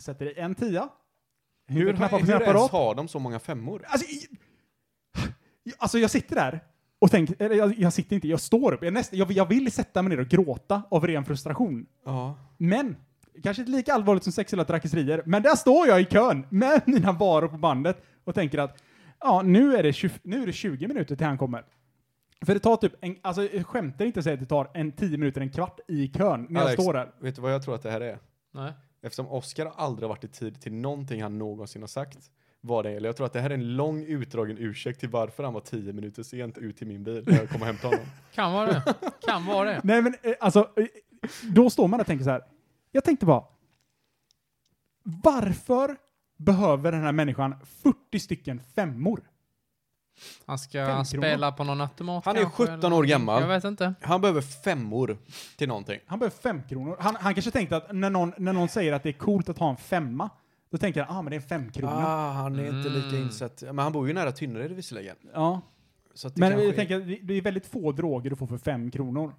Sätter i en tia. Hur, Hur knappar på sin hur ens apparat. har de så många femmor? Alltså, i- alltså jag sitter där och tänker, eller jag, jag sitter inte, jag står upp. Jag, näst, jag, jag vill sätta mig ner och gråta av ren frustration. Ja. Men, kanske inte lika allvarligt som sexuella trakasserier, men där står jag i kön med mina varor på bandet och tänker att ja, nu är det, 20, nu är det 20 minuter till han kommer. För det tar typ en, alltså jag skämtar inte att säga att det tar en 10 minuter, en kvart i kön när jag Alex. står där. Vet du vad jag tror att det här är? Nej. Eftersom Oscar aldrig har varit i tid till någonting han någonsin har sagt. Vad det är. Eller jag tror att det här är en lång utdragen ursäkt till varför han var 10 minuter sent ut till min bil när jag kom och hämtade honom. Kan vara det. Kan vara det. Nej men eh, alltså, eh, då står man och tänker så här. Jag tänkte bara, varför behöver den här människan 40 stycken femmor? Han ska spela på någon automat Han är kanske, 17 eller år gammal. Jag vet inte. Han behöver femmor till någonting. Han behöver fem kronor. Han, han kanske tänkte att när någon, när någon säger att det är coolt att ha en femma, då tänker han, ah men det är en femkrona. Ah, han är inte lika Mm. insatt. Men han bor ju nära Tynnered visserligen. Ja. Så att det Men kanske jag är- tänker, att det- är väldigt få droger du får för fem kronor.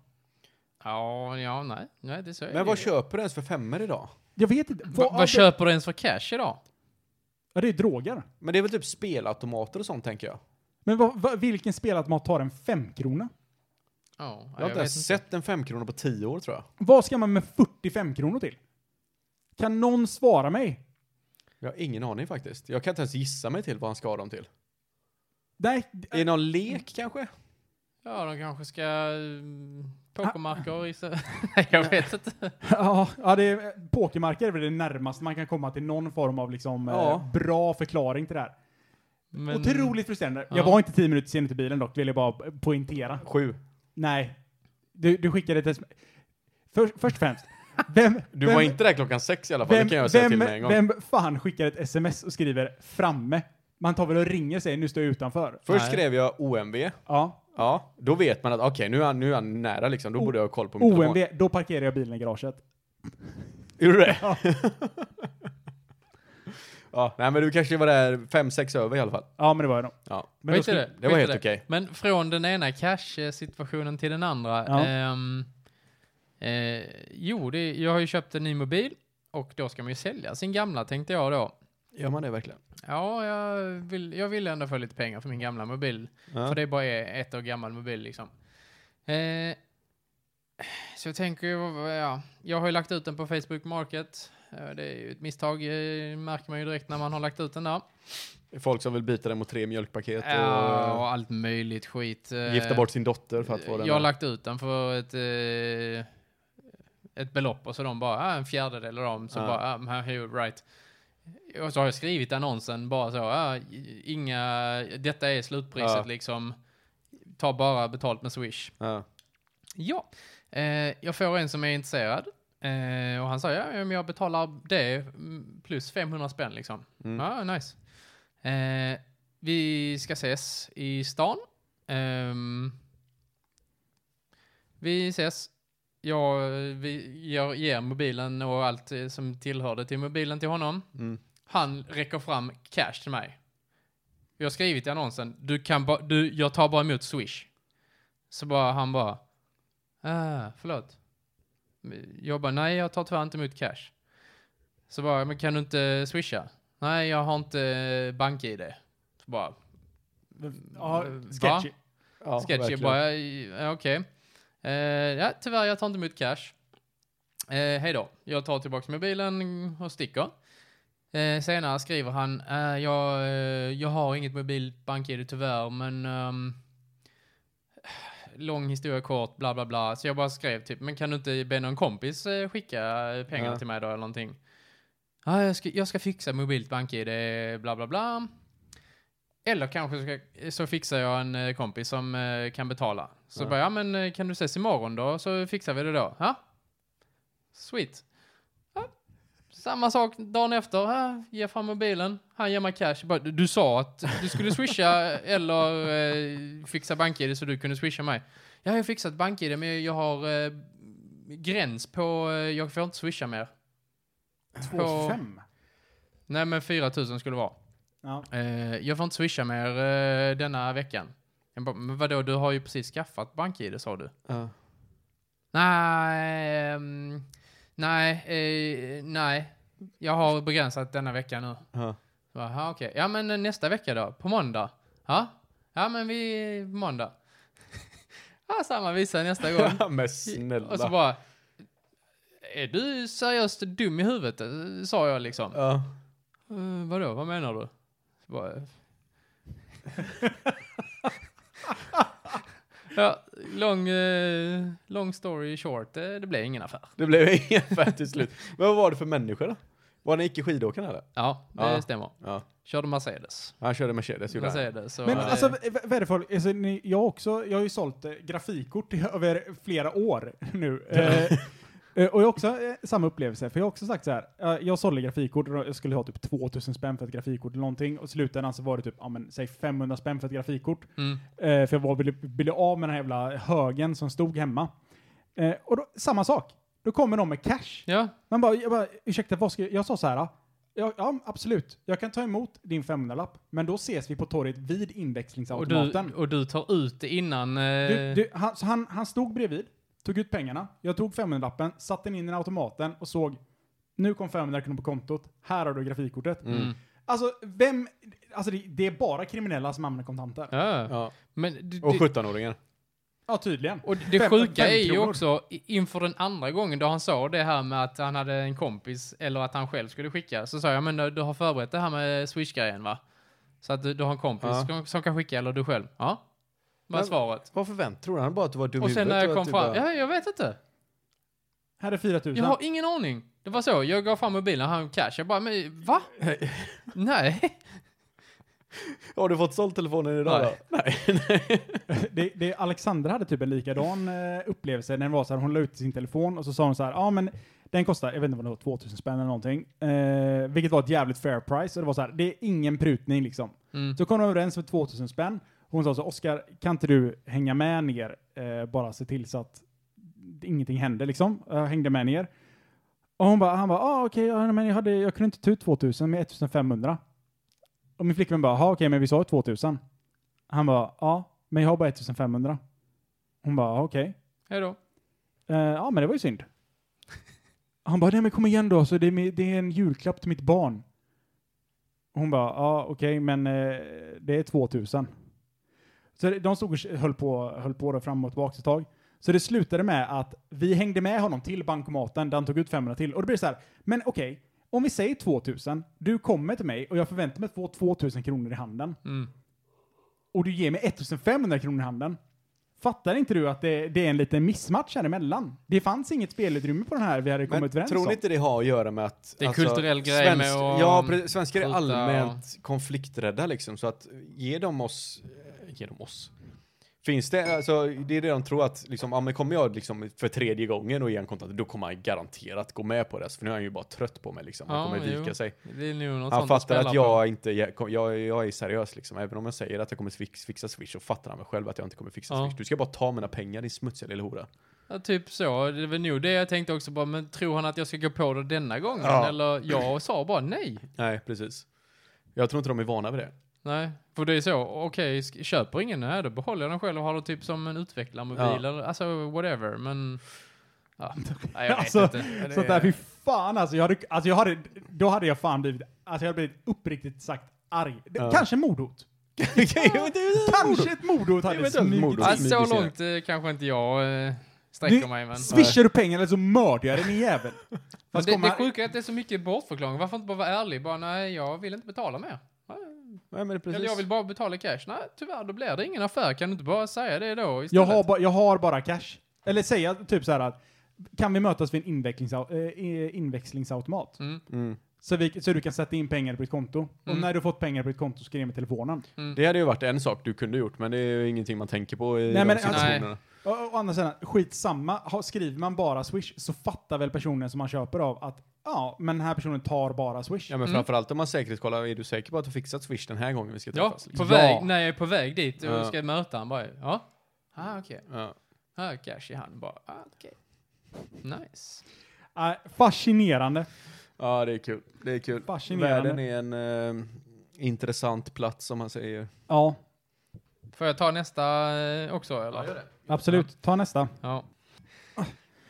Ja, ja, nej. nej det så är Men vad det. köper du ens för femmor idag? Jag vet inte. Va, Vad, vad köper du ens för cash idag? Ja, det är droger. Men det är väl typ spelautomater och sånt tänker jag. Men vad, vad, vilken spelautomat tar en femkrona? Ja, Jag har inte ens sett en femkrona på tio år tror jag. Vad ska man med 45 kronor till? Kan någon svara mig? Jag har ingen aning faktiskt. Jag kan inte ens gissa mig till vad han ska ha dem till. Nej, Är det någon lek kanske? Ja, de kanske ska... Um, Pokermarker i sig. Nej, jag vet inte. ja, ja det är, pokermarker är väl det närmaste man kan komma till någon form av liksom, Ja. eh, bra förklaring till det här. Men, Otroligt frustrerande. Ja. Jag var inte 10 minuter sen till bilen dock, vill jag bara poängtera. Sju. Nej. Du, du skickade ett sms. För, först och främst. Vem, Du vem, var inte där klockan sex i alla fall, vem, det kan jag säga vem, till med en gång. vem fan skickar ett sms och skriver framme? Man tar väl och ringer säger nu står jag utanför. Först Nej. skrev jag OMV. Ja. Ja, då vet man att okej, nu, är han, nu är han nära liksom. Då borde jag ha koll på min telefon. OMV, då parkerar jag bilen i garaget. Gjorde du det? Ja. Ja, nej men du kanske var där fem, sex över i alla fall. Ja, men det var jag nog. Ja, Men Skit i det. det var helt okej. Men från den ena cash-situationen till den andra. Ja. ehm, eh, jo, det, jag har ju köpt en ny mobil och då ska man ju sälja sin gamla tänkte jag då. Gör man det verkligen? Ja, jag vill, jag vill ändå få lite pengar för min gamla mobil. Ja. För det bara är ett år gammal mobil liksom. Eh, så jag tänker ja, jag har ju lagt ut den på Facebook Market. Eh, Det är ju ett misstag, eh, märker man ju direkt när man har lagt ut den där. Folk som vill byta den mot tre mjölkpaket Ja, och och allt möjligt skit. Eh, gifta bort sin dotter för att få den Jag har lagt ut den för ett, eh, ett belopp och så de bara, ah, en fjärdedel av dem. Så Ja. bara, ah, right. Och så har jag skrivit annonsen bara så, ah, inga, detta är slutpriset Ja. liksom. Ta bara betalt med Swish. Ja. Ja, eh, jag får en som är intresserad. Eh, och han sa, ja, men jag betalar det plus 500 spänn liksom. Mm. Ja, nice. Eh, vi ska ses i stan. Ehm, vi ses. Jag, vi, jag ger mobilen och allt eh, som tillhörde till mobilen till honom. Mm. Han räcker fram cash till mig. Jag har skrivit i annonsen, du kan ba, du, jag tar bara emot Swish. Så bara, han bara, ah, förlåt. Jag bara, nej jag tar tyvärr inte emot cash. Så bara, men kan du inte swisha? Nej, jag har inte bank-id. Så bara, Ja, Va? sketchy. Ja, Sketchy verkligen. bara, ja, okej. Eh, ja, tyvärr, jag tar inte emot cash. Eh, hej då. Jag tar tillbaka mobilen och sticker. Eh, senare skriver han, eh, jag, eh, jag har inget mobilt bank-id tyvärr, men ehm, lång historia kort, bla bla bla. Så jag bara skrev typ, men kan du inte be någon kompis eh, skicka pengar Ja. till mig då eller någonting? Ja, jag ska, jag ska fixa mobilt bank-id, bla bla bla. Eller kanske ska, så fixar jag en eh, kompis som eh, kan betala. Så Ja. bara, ja men kan du ses imorgon då? Så fixar vi det då. Ja? Sweet. Samma sak dagen efter. Ja, ge fram mobilen. Han ger mig cash. Bara, du, du sa att du skulle swisha eller eh, fixa bank-id så du kunde swisha mig. Ja, jag har fixat bank-id men jag har eh, gräns på, eh, jag får inte swisha mer. 2,25. Nej men 4000 skulle det vara. Ja. Eh, jag får inte swisha mer eh, denna veckan. Jag bara, men vadå, du har ju precis skaffat bank-id sa du. Ja. Nej, ehm, nej, eh, nej. Jag har begränsat denna vecka nu. Ja. "Aha, okej. Ja, men nästa vecka då? På måndag? Ja, ja men vi, på måndag. ja, samma visa nästa gång. Men snälla. Och så bara, är du seriöst dum i huvudet? Sa jag liksom. Ja. Uh, vadå, vad menar du? Så bara, Ja, lång, eh, long story short, eh, det blev ingen affär. Det blev ingen affär till slut. Men vad var det för människor då? Var ni icke skidåkare eller? Ja, det Ja. stämmer. Ja. Körde Mercedes. Han körde Mercedes, gjorde. Mercedes. Men eh, alltså, vad är det för, alltså, ni, jag, också, jag har ju sålt eh, grafikkort i över flera år nu. Eh, och jag har också eh, samma upplevelse, för jag har också sagt så här, eh, jag sålde grafikkort och jag skulle ha typ 2000 spänn för ett grafikkort eller någonting, och i slutändan så var det typ, ja men säg 500 spänn för ett grafikkort. mm, Eh, för jag var, ville, ville av med den här jävla högen som stod hemma. Eh, och då, samma sak. Då kommer de med cash. ja, Man bara, jag bara, ursäkta, vad ska jag, jag sa så här. Ja, ja, absolut. Jag kan ta emot din 500-lapp, men då ses vi på torget vid och, du, inväxlingsautomaten. och du tar ut det innan... Eh, Du, du, han, så han, han stod bredvid, tog ut pengarna, jag tog 500-lappen, satte den in i automaten och såg nu kom 500 kronor på kontot, här har du grafikkortet. mm. Alltså, vem, alltså det, det är bara kriminella som använder kontanter. Ja, Ja. Ja. Men det, Och det, 17-åringar. tydligen. och det Fem- sjuka fem är ju också, inför den andra gången då han sa det här med att han hade en kompis, eller att han själv skulle skicka, så sa jag, men du, du har förberett det här med Swish-grejen va? Så att du, du har en kompis Ja. som, som kan skicka, eller du själv? Ja. Men- svaret? Vad förväntade tror han bara att du var dum Och sen när jag kom fram, bara- ja, jag vet inte. Här är 4000. Jag har ingen aning. Det var så, jag gav fram mobilen, han cash, jag bara, men va? Nej. Har du fått sålt telefonen idag Nej. då? Nej. det, det, Alexandra hade typ en likadan eh, upplevelse när det var så här, hon la ut sin telefon och så sa hon så här, ja men den kostar, jag vet inte vad det var, 2000 spänn eller någonting. Eh, vilket var ett jävligt fair price. Och det var så här, det är ingen prutning liksom. Mm. Så kom de överens för 2000 spänn. Hon sa så, Oskar, kan inte du hänga med ner? Eh, bara se till så att ingenting händer liksom. Jag hängde med ner. Och hon bara, han bara, ah, okej, ja, men jag, hade, jag kunde inte ta ut 2000 med 1500. Och min flickvän bara, okej, men vi sa ju 2000. Han bara, ja, men jag har bara 1500. Hon bara, "Ja, okej. Hej då. Eh, ja, men det var ju synd. Han bara, nej men kom igen då, så det är, det är en julklapp till mitt barn. Hon bara, ja okej, men eh, det är 2000. Så de stod och höll på, höll på det fram och tillbaka ett tag. Så det slutade med att vi hängde med honom till bankomaten där han tog ut 500 till. Och då blir det så här, men okej, om vi säger 2000, du kommer till mig och jag förväntar mig att få 2000 kronor i handen. Mm. Och du ger mig 1500 kronor i handen. Fattar inte du att det, det är en liten missmatch här emellan? Det fanns inget spelutrymme på den här vi hade kommit Men överens tror om. ni inte det har att göra med att... alltså, Det är en kulturell grej med att Ja, svenskar är allmänt konflikträdda liksom, så att ge dem oss... Ge dem oss. Finns det, alltså det är det de tror att liksom, ja men kommer jag liksom för tredje gången och ge en kontant, då kommer han garanterat gå med på det. För nu är han ju bara trött på mig liksom. Han Ja, kommer vika jo. sig. Han fattar att spela jag inte, jag, jag, jag är seriös liksom. Även om jag säger att jag kommer fix, fixa Swish så fattar han väl själv att jag inte kommer fixa Ja. Swish. Du ska bara ta mina pengar din smutsiga lilla hora. på. Ja, typ så. Det var nog det jag tänkte också bara, men tror han att jag ska gå på det denna gången? Ja. Eller jag sa bara nej. Nej, precis. Jag tror inte de är vana vid det. Nej, för det är så, okej, sk- köper ingen, nej då behåller jag den själv och har det typ som en utvecklarmobil Ja. eller alltså whatever, men... Ja, nej, jag vet Alltså, inte. Det Sånt där, är- fy fan alltså. Jag hade, alltså jag hade, då hade jag fan blivit, alltså jag hade blivit uppriktigt sagt arg. Ja. Kanske mordhot. Kanske ett mordhot hade smugit in. så långt eh, kanske inte jag eh, sträcker Du- mig, men... Swishar du pengar eller så mördar jag den jävel. Men Fast det, det sjuka är att det är så mycket bortförklaring. Varför inte bara vara ärlig? Bara, nej, jag vill inte betala mer. Nej, men precis. Eller jag vill bara betala cash. Nej, tyvärr, då blir det ingen affär. Kan du inte bara säga det då jag, istället? har ba, jag har bara cash. Eller säga typ så här att kan vi mötas vid en inväxlingsau- eh, inväxlingsautomat? Mm, Mm. Så, vi, så du kan sätta in pengar på ditt konto. Och Mm. när du fått pengar på ditt konto så ska du med telefonen. mm. Det hade ju varit en sak du kunde gjort, men det är ju ingenting man tänker på i Nej, de men- situationerna. Och, och å andra sidan, skitsamma. Ha, skriver man bara Swish så fattar väl personen som man köper av att ja, men den här personen tar bara Swish. Ja, men Mm. framförallt om man säkerhetskollar, är du säker på att du fixat Swish den här gången vi ska Ja, träffas? på liksom? väg, när jag är på väg dit och Ja. ska möta han bara, ja. Ah, okej. Ja. Ah, cash i hand bara, ah, okej. Nice. Äh, fascinerande. ja, det är kul. Det är kul. Fascinerande. Världen är en eh, intressant plats, som man säger. Ja, Får jag ta nästa eh, också, eller? absolut. Ta nästa. Ja.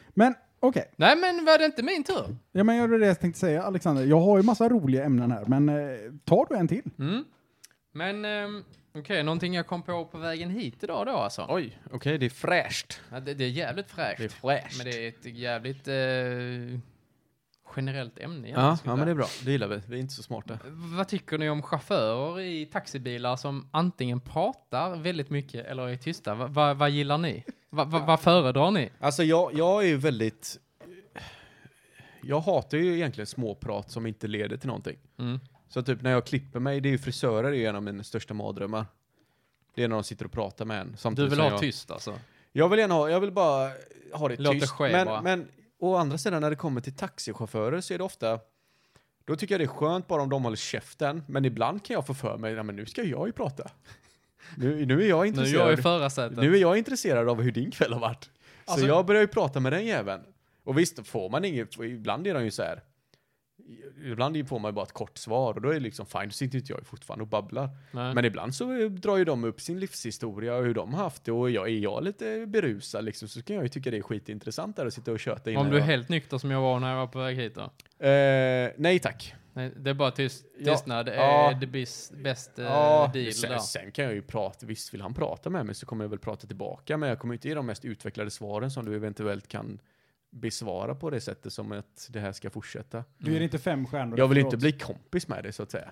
Men okej. Nej, men var det inte min tur? Ja, men jag det jag tänkte säga, Alexander. Jag har ju massa roliga ämnen här, men eh, tar du en till? Mm. Men, ehm, okej, någonting jag kom på på vägen hit idag då alltså. Oj, okej, det är fräscht. Ja, det, det är jävligt fräscht. Det är fräscht. Men det är ett jävligt eh, generellt ämne. Ja, ja men det är bra. Det gillar vi. Vi är inte så smarta. Vad tycker ni om chaufförer i taxibilar som antingen pratar väldigt mycket eller är tysta? Va, va, vad gillar ni? Va, va, vad föredrar ni? Alltså jag, jag är ju väldigt... Jag hatar ju egentligen småprat som inte leder till någonting. Mm. Så typ när jag klipper mig, det är ju frisörer är ju en av mina största mardrömmar. Det är när de sitter och pratar med en. Du vill ha jag, tyst alltså? Jag vill gärna ha, jag vill bara ha det Låt det tyst. ske men, bara. men å andra sidan när det kommer till taxichaufförer så är det ofta då tycker jag det är skönt bara om de håller käften, men ibland kan jag få för mig, men nu ska jag ju prata. Nu, nu är jag Nu är intresserad. jag. Nu är jag intresserad av hur din kväll har varit. Så Alltså- jag börjar ju prata med den jäveln. Och visst, får man inget, ibland är de ju så här. Ibland får man ju bara ett kort svar och då är det liksom fine, då sitter inte jag fortfarande och babblar. Nej. Men ibland så drar ju de upp sin livshistoria och hur de har haft det och jag, är jag lite berusad liksom så kan jag ju tycka det är skitintressant där att sitta och köta innan Om du är helt nykter som jag var när jag var på väg hit då? Eh, nej tack. Nej, det är bara tyst, Ja, tystnad är ja. det bis, bästa Ja, deal sen, där. sen kan jag ju prata, visst vill han prata med mig så kommer jag väl prata tillbaka men jag kommer inte ge de mest utvecklade svaren som du eventuellt kan besvara på det sättet som att det här ska fortsätta. Du ger inte fem stjärnor. Jag vill inte bli kompis med dig så att säga.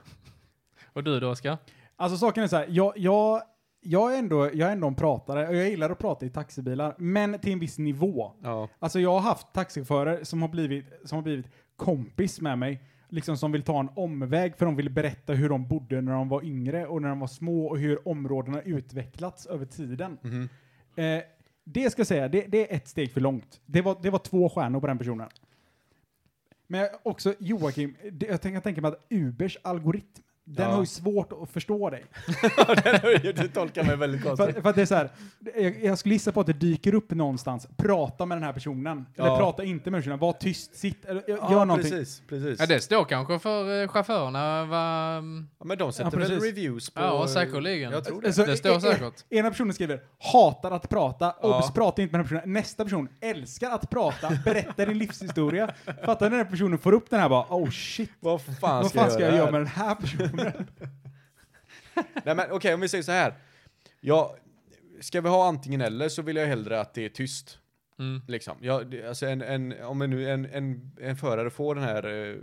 Och du då Oskar? Alltså saken är så här, jag, jag, jag, är ändå, jag är ändå en pratare och jag gillar att prata i taxibilar, men till en viss nivå. Ja. Alltså jag har haft taxichaufförer som har blivit, som har blivit kompis med mig, liksom som vill ta en omväg för de vill berätta hur de bodde när de var yngre och när de var små och hur områdena utvecklats över tiden. Mhm. Eh, det ska jag säga, det, det är ett steg för långt. Det var, det var två stjärnor på den personen. Men jag- också Joakim, det, jag tänker tänka mig att Ubers algoritm, den Ja. har ju svårt att förstå dig. du tolkar mig väldigt För, konstigt. för att det är så här, jag, jag skulle gissa på att det dyker upp någonstans, prata med den här personen. Eller Ja. prata inte med personen, var tyst, sitt, eller gör Ja, någonting. precis, precis. Ja, det står kanske för eh, chaufförerna vad... Ja, men de sätter väl precis. reviews på... Ja, säkerligen. Jag tror det. Så, Det står e- säkert. Ena personen skriver hatar att prata, Ja. obs pratar inte med den här personen. Nästa person älskar att prata, berättar din livshistoria. Fattar när den här personen får upp den här bara, oh shit, Vad fan vad ska fan ska jag göra här? med den här personen? Nej men okej, om vi säger så här. Ja, ska vi ha antingen eller så vill jag hellre att det är tyst. Mm. Liksom. Ja, det, alltså en, en, om en, en, en, en förare får den här eh,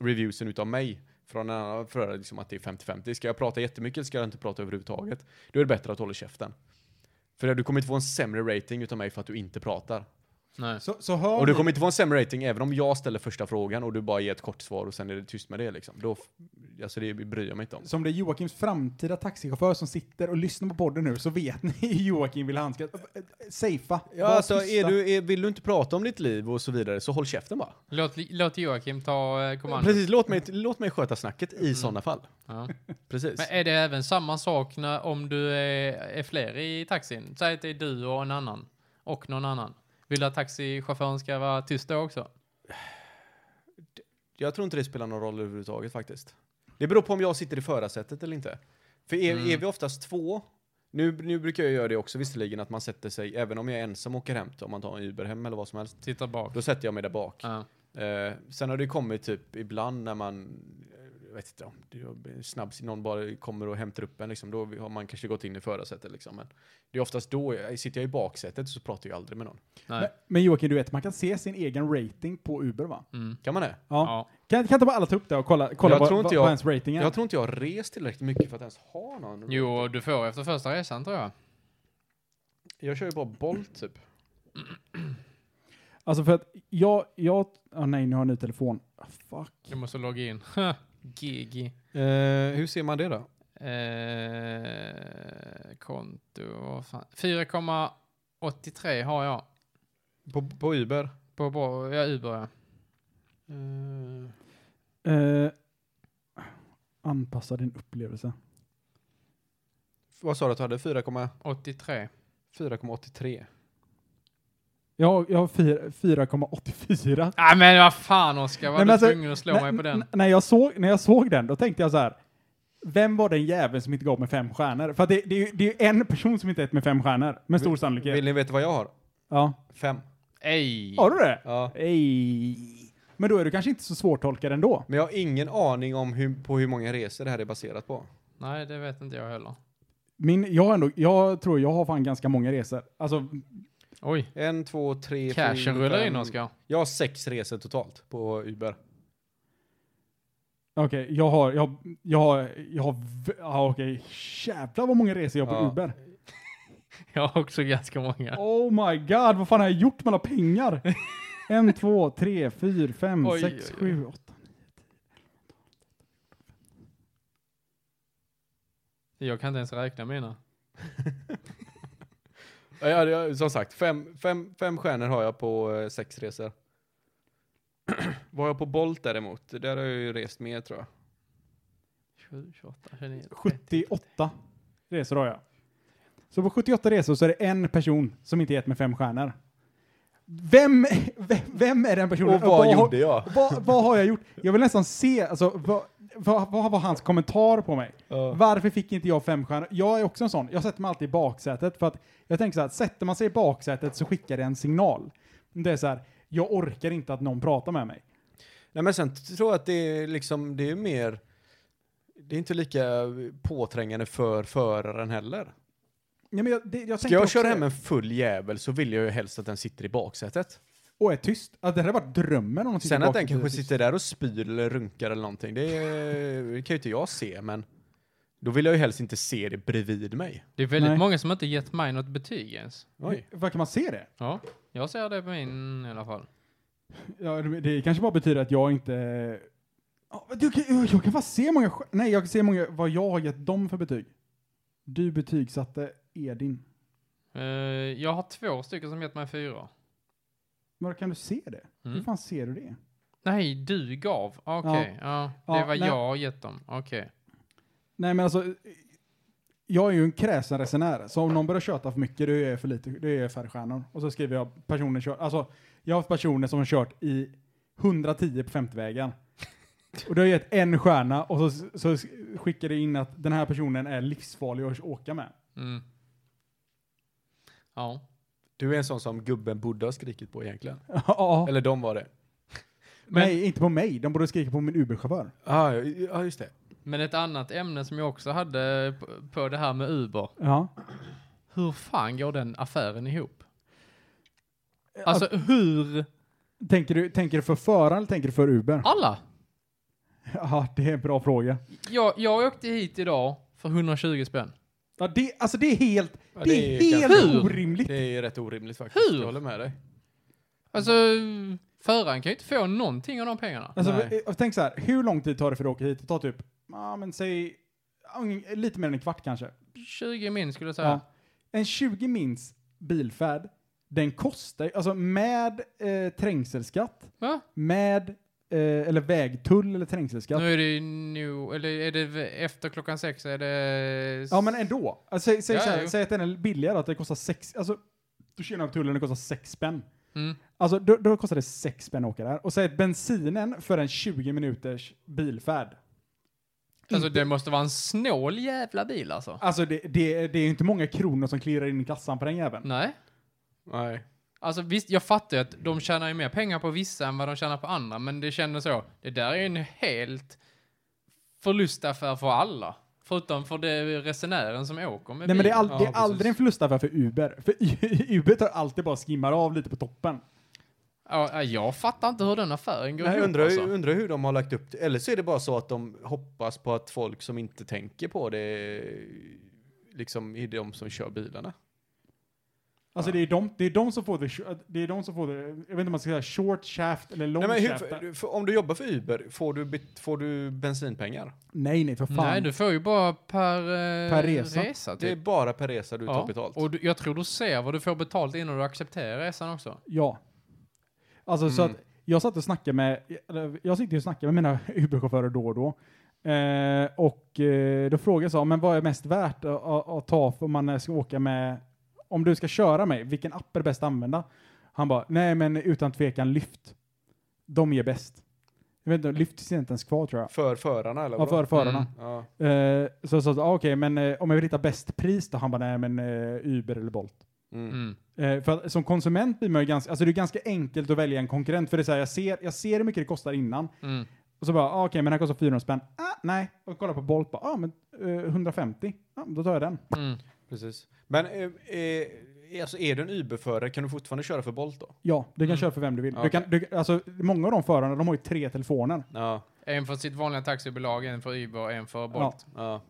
reviewsen utav mig från en annan förare, liksom att det är 50-50. Ska jag prata jättemycket eller ska jag inte prata överhuvudtaget? Då är det bättre att hålla käften. För du kommer inte få en sämre rating utav mig för att du inte pratar. Nej. Så, så hör Och du kommer inte få en sämre rating även om jag ställer första frågan och du bara ger ett kort svar och sen är det tyst med det liksom. Då, alltså det bryr jag mig inte om. som det är Joakims framtida taxichaufför som sitter och lyssnar på podden nu, så vet ni hur Joakim vill handskas. Safea. Ja, alltså är du, är, vill du inte prata om ditt liv och så vidare så håll käften bara. Låt, låt Joakim ta eh, kommandot. Precis, låt mig, låt mig sköta snacket i sådana fall. Ja. Precis. Men är det även samma sak när, om du är, är fler i taxin? Säg att det är du och en annan. Och någon annan. Vill du att taxichauffören ska vara tyst då också? Jag tror inte det spelar någon roll överhuvudtaget faktiskt. Det beror på om jag sitter i förarsätet eller inte. För är, Mm. är vi oftast två, nu, nu brukar jag göra det också visserligen, att man sätter sig, även om jag är ensam och åker hem, om man tar en Uber hem eller vad som helst, Sitta bak. då sätter jag mig där bak. Ja. Eh, sen har det kommit typ ibland när man, vet inte om det är snabb, någon bara kommer och hämtar upp en liksom, då har man kanske gått in i förarsätet liksom. Men det är oftast då, jag, sitter jag i baksätet så pratar jag aldrig med någon. Men, Nej. men Joakim, du vet, man kan se sin egen rating på Uber va? Mm. Kan man det? Ja. Ja. Kan, kan inte bara alla ta upp det och kolla, kolla Jag vad, tror inte vad, jag- vad ens rating är? Jag tror inte jag har rest tillräckligt mycket för att ens ha någon. Jo, du får efter första resan tror jag. Jag kör ju bara Bolt typ. Alltså för att jag, jag, ah, nej nu har jag en ny telefon. Ah, fuck. Du måste logga in. Gigi. Eh, hur ser man det då? Eh, konto, vad fan. 4,83 har jag. På, på Uber? På, på ja, Uber ja. Eh, Eh, anpassa din upplevelse. vad sa du att du hade? 4,- 83. 4,83. Jag, jag har fyra- 4,84. Nej men vad fan Oskar, var Nej, du alltså, tvungen att slå mig på den? När jag, såg, när jag såg den, då tänkte jag så här. Vem var den jäveln som inte gav mig fem stjärnor? För att det, det, är ju, det är ju en person som inte gett mig fem stjärnor, med stor sannolikhet. Vill ni veta vad jag har? Ja. Fem. Ej! Har du det? Ja. Ej. Men då är du kanske inte så svårtolkad ändå. Men jag har ingen aning om hur, på hur många resor det här är baserat på. Nej, det vet inte jag heller. Min, jag, ändå, jag tror jag har fan ganska många resor. Alltså, Oj, En, två, tre, cashen rullar in Oskar. Jag har sex resor totalt på Uber. Okej, jag har, jag, jag har, jag har, ja, okej, jävlar vad många resor jag har på Ja. Uber. Jag har också ganska många. Oh my god, vad fan har jag gjort med alla pengar? en, två, tre, fyra, fem, Oj, sex, oj, oj. sju, åtta. Jag kan inte ens räkna mina. Ja, ja, som sagt, fem, fem, fem stjärnor har jag på eh, sex resor. Vad har jag på Bolt däremot? Där har jag ju rest mer tror jag. 27, 28, 29, 30. 78 resor har jag. Så på 78 resor så är det en person som inte gett mig fem stjärnor. Vem, vem, vem är den personen? Och vad har- gjorde jag? Vad, vad har jag gjort? Jag vill nästan se, alltså, vad, vad, vad var hans kommentar på mig? Varför fick inte jag fem stjärnor? Jag är också en sån, jag sätter mig alltid i baksätet för att jag tänker så här, sätter man sig i baksätet så skickar det en signal. Det är så här, jag orkar inte att någon pratar med mig. Nej men sen tror jag att det är liksom, det är mer, det är inte lika påträngande för föraren heller. Ja, men jag, det, jag Ska jag köra hem en full jävel så vill jag ju helst att den sitter i baksätet. Och är tyst. Alltså, det hade varit drömmen om de sitter Sen att den kanske tyst. sitter där och spyr eller runkar eller någonting, det, är- det kan ju inte jag se, men då vill jag ju helst inte se det bredvid mig. Det är väldigt Nej. många som inte gett mig något betyg ens. Oj. Vad kan man se det? Ja, jag ser det på min i alla fall. Ja, det, kanske bara betyder att jag inte... Ja, du, kan- jag kan bara se många... Nej, jag kan se många, vad jag har gett dem för betyg. Du betygsatte Edin. Eh, jag har två stycken som gett mig fyra. Men kan du se det? Hur Mm. fan ser du det? Nej, du gav. Okej, ja. Det Ja, var nej. jag har gett dem. Okej. Nej, men alltså... Jag är ju en kräsen resenär, så om någon börjar köta för mycket, då är för lite, då är färre stjärnor. Och så skriver jag personer kör, alltså, jag har haft personer som har kört i 110 på 50-vägen. Och då har gett en stjärna och så, så skickar det in att den här personen är livsfarlig att åka med. Mm. Ja. Du är en sån som gubben borde ha skrikit på egentligen. ja. Eller de var det. Men- Nej, inte på mig. De borde skrika på min Uber-chaufför. Ah, ja, ja, just det. Men ett annat ämne som jag också hade på, det här med Uber. Ja. Hur fan går den affären ihop? Alltså hur? tänker, du, tänker du för föraren eller tänker du för Uber? Alla? Ja, det är en bra fråga. Jag, jag åkte hit idag för 120 spänn. Ja, det, alltså det är helt, Ja, det är helt ganska- orimligt. Det är rätt orimligt faktiskt. Hur? Jag håller med dig. Alltså, föraren kan ju inte få någonting av de pengarna. Alltså, Nej. tänk så här, hur lång tid tar det för att åka hit? Det tar typ, ja men säg, lite mer än en kvart kanske. 20 min skulle jag säga. Ja. En 20 mins bilfärd, den kostar, alltså med eh, trängselskatt, Va? med, eller vägtull eller trängselskatt. Nu är det ju nu, eller är det efter klockan sex är det... Ja men ändå. Alltså, säg, säg, Ja, här, säg att den är billigare, att det kostar sex, alltså, då känner jag tullen det kostar sex spänn. Mm. Alltså då, då kostar det sex spänn att åka där. Och säg att bensinen för en 20 minuters bilfärd. Alltså Inte- det måste vara en snål jävla bil alltså. Alltså det, det, det är ju inte många kronor som klirrar in i kassan på den jäveln. Nej. Nej. Alltså visst, jag fattar ju att de tjänar ju mer pengar på vissa än vad de tjänar på andra, men det kändes så. Det där är en helt förlustaffär för alla. Förutom för det resenären som åker med Nej men det är, all, bilen. det är aldrig en förlustaffär för Uber. För Uber tar alltid bara skimmar av lite på toppen. Ja, jag fattar inte hur den affären går Nej, ihop undrar, alltså. undrar hur de har lagt upp det. Eller så är det bara så att de hoppas på att folk som inte tänker på det liksom är de som kör bilarna. Alltså Ja. det, är de, det är de som får det, det är de som får det, jag vet inte om man ska säga short shaft eller long Nej, men shaft. hur, för, om du jobbar för Uber, får du, får du bensinpengar? nej nej för fan. Nej, du får ju bara per, eh, Per resa. resa Det är typ. bara per resa du tar betalt. och du, jag tror du ser vad du får betalt innan du accepterar resan också. Ja. Alltså så Mm. att jag satt och snackade med, jag sitter och snackar med mina Uber-chaufförer då och då. Eh, och eh, då frågade jag så, men vad är mest värt att, att, att ta för om man ska åka med, om du ska köra mig, vilken app är bäst att använda? Han bara, nej men utan tvekan Lyft. De är bäst. Jag vet inte, Lyft finns inte ens kvar tror jag. För förarna eller? Ja, för förarna. Mm. Ja. Eh, så jag sa, ah, okej, men eh, om jag vill hitta bäst pris då? Han bara, nej men eh, Uber eller Bolt. Mm. Mm. Eh, för att, som konsument blir man ju ganska, alltså det är ganska enkelt att välja en konkurrent, för det är så här, jag ser, jag ser hur mycket det kostar innan, Mm. och så bara, ah, okej, men den här kostar 400 spänn. Ah, nej. Och kolla på Bolt, bara, ah, men eh, 150. Ja, då tar jag den. Mm. Precis. Men eh, eh, alltså är du en Uber-förare kan du fortfarande köra för Bolt då? Ja, du kan Mm. köra för vem du vill. Du Okej. kan, du, alltså, många av de förarna, de har ju tre telefoner. Ja. En för sitt vanliga taxibolag, en för Uber och en för Bolt. ja.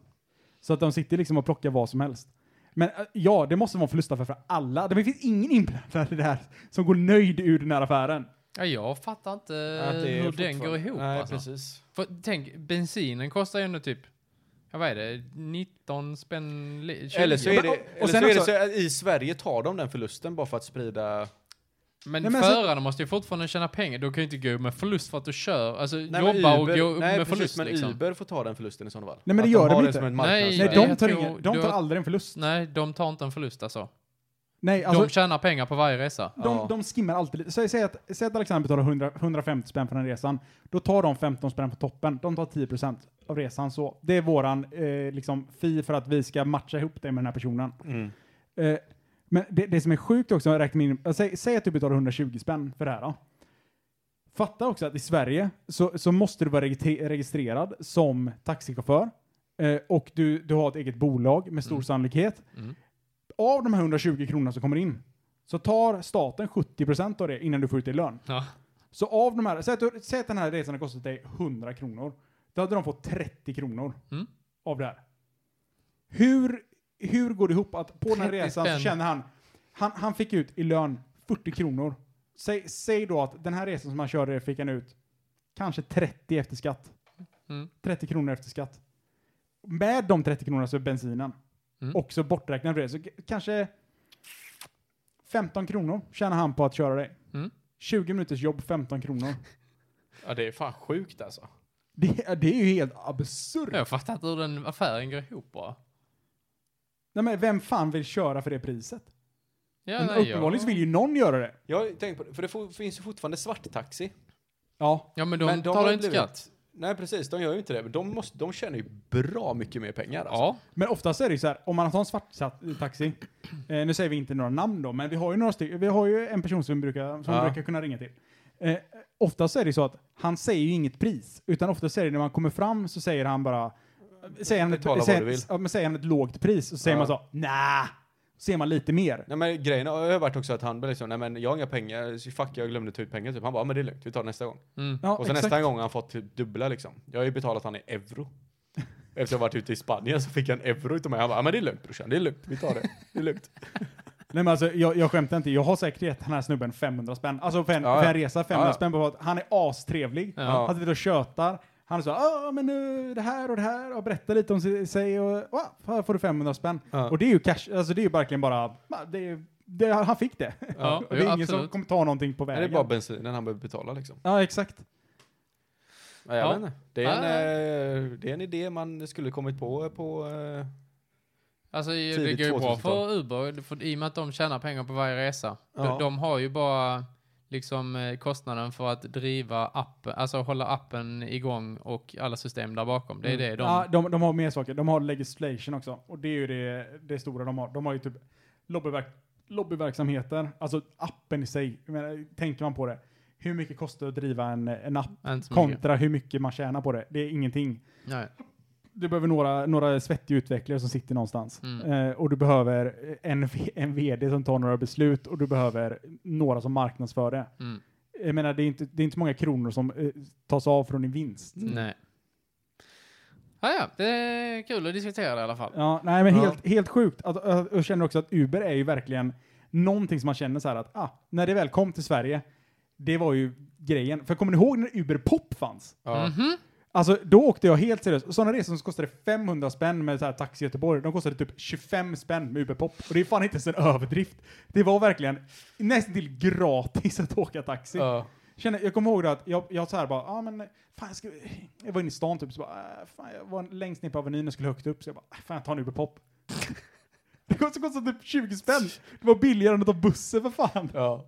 Så att de sitter liksom och plockar vad som helst. Men äh, ja, det måste vara en förlustaffär för alla. Det finns ingen inblandad i det här som går nöjd ur den här affären. Ja, jag fattar inte Att det är hur den går ihop Nej, alltså. precis. För tänk, bensinen kostar ju ändå typ, ja vad är det, 19 spänn, li- 20? Eller så är det, och- och eller sen så, är det så i Sverige tar de den förlusten bara för att sprida... Men, men alltså- förarna måste ju fortfarande tjäna pengar. Du kan ju inte gå med förlust för att du kör, alltså Nej, jobba och Uber- gå nej, med precis, förlust men liksom. Uber får ta den förlusten i sådana fall. Nej, men det Att gör de har inte. som en Nej, Nej, de tar, ingen, de tar aldrig en förlust. Nej, de tar inte en förlust alltså. Nej, alltså, de tjänar pengar på varje resa. de, Ja. de skimmar alltid lite. Säg, säg, att, säg att Alexander betalar 100, 150 spänn för den resan. Då tar de 15 spänn på toppen. De tar 10% av resan. Så det är våran eh, liksom, fi för att vi ska matcha ihop det med den här personen. Mm. Eh, men det, det som är sjukt också, räkna in, äh, säg, säg att du betalar 120 spänn för det här. Då. Fatta också att i Sverige så, så måste du vara registrer- registrerad som taxichaufför eh, och du, du har ett eget bolag med stor Mm. sannolikhet. Mm. Av de här 120 kronorna som kommer in så tar staten 70% av det innan du får ut i lön. Ja. Så av de här, säg att, säg att den här resan har kostat dig 100 kronor. Då hade de fått 30 kronor Mm. av det här. Hur, hur går det ihop att på den här 30 resan så känner han, han, han fick ut i lön 40 kronor. Säg, säg då att den här resan som han körde fick han ut kanske 30 efter skatt. Mm. 30 kronor efter skatt. Med de 30 kronorna så är bensinen Mm. också borträknad för det. Så kanske 15 kronor tjänar han på att köra dig. Mm. 20 minuters jobb, 15 kronor. Ja, det är fan sjukt alltså. Det, är- det är ju helt absurt. Jag fattar inte hur den affären går ihop bara. Nej, men vem fan vill köra för det priset? Ja, Men nej, uppenbarligen jag... vill ju någon göra det. Jag tänkt på det, för det finns ju fortfarande svarttaxi. Ja. Ja, men de, Men de har inte blivit- skatt. Nej, precis. De gör ju inte det. Men de, måste, de tjänar ju bra mycket mer pengar. Alltså. Ja. Men oftast är det ju så här, om man tar en svart taxi, eh, nu säger vi inte några namn då, men vi har ju några stycken, vi har ju en person som, brukar, som Ja. brukar kunna ringa till. Eh, oftast är det så att han säger ju inget pris, utan oftast är det när man kommer fram så säger han bara, säger han ett, säger, ja, säger han ett lågt pris, så säger Ja. man så, nah, ser man lite mer. Nej men grejen har varit också att han blev liksom, nej men jag har inga pengar, fuck jag glömde ta ut pengar typ. Han bara, ja, men det är lugnt, vi tar det nästa gång. Mm. Ja, och så exakt. nästa gång har han fått typ dubbla liksom. Jag har ju betalat han i euro. Efter att jag varit ute i Spanien så fick jag en euro utav mig. Han bara, ja men det är lugnt brorsan, det är lugnt, vi tar det. Det är lugnt. Nej men alltså, jag, jag skämtar inte. Jag har säkert gett den här snubben 500 spänn. Alltså för en, Ja, ja. för en resa, 500 Ja, ja. spänn på att han är astrevlig. Ja. Han sitter och tjötar. Han så ja men nu det här och det här och berättar lite om si- sig och här får du 500 spänn. Ja. Och det är ju cash, alltså det är ju verkligen bara, det är, det, han fick det. Ja, och det är jo, ingen som absolut. kommer ta någonting på vägen. det är bara bensinen han behöver betala liksom. Ja exakt. Ja, jag Ja. vet inte. Det är, en, eh, det är en idé man skulle kommit på på... eh, Alltså det går ju bra 2000-tal. för Uber, för, i och med att de tjänar pengar på varje resa. Ja. De, de har ju bara liksom eh, kostnaden för att driva appen, alltså hålla appen igång och alla system där bakom. Det är det de... Ja, de, de har mer saker. De har legislation också. Och det är ju det, det stora de har. De har ju typ lobbyverk, lobbyverksamheter. Alltså appen i sig. Menar, tänker man på det. Hur mycket kostar det att driva en, en app så mycket. kontra hur mycket man tjänar på det? Det är ingenting. Nej. Du behöver några, några svettiga utvecklare som sitter någonstans. Mm. Eh, och du behöver en, en vd som tar några beslut och du behöver några som marknadsför det. Mm. Jag menar, det är inte, det är inte många kronor som eh, tas av från din vinst. Nej. Ah, ja, det är kul att diskutera i alla fall. Ja, nej men Ja. helt, helt sjukt. Att, jag känner också att Uber är ju verkligen någonting som man känner så här att, ah, när det väl kom till Sverige, det var ju grejen. För kommer ni ihåg när Uber Pop fanns? ja. Mhm. Alltså, då åkte jag helt seriöst. Sådana resor som kostade 500 spänn med så här taxi Göteborg, de kostade typ 25 spänn med Uber Pop. Och det är fan inte ens en överdrift. Det var verkligen nästan till gratis att åka taxi. Ja. Känner, jag kommer ihåg att jag, jag så här bara, ja ah, men fan jag, ska, jag var inne i stan typ, så bara, äh, fan jag var längst ner på Avenyn och skulle högt upp, så jag bara, äh, fan jag tar en Uber Pop. det kostade, kostade typ 20 spänn. Det var billigare än att ta bussen för fan. ja.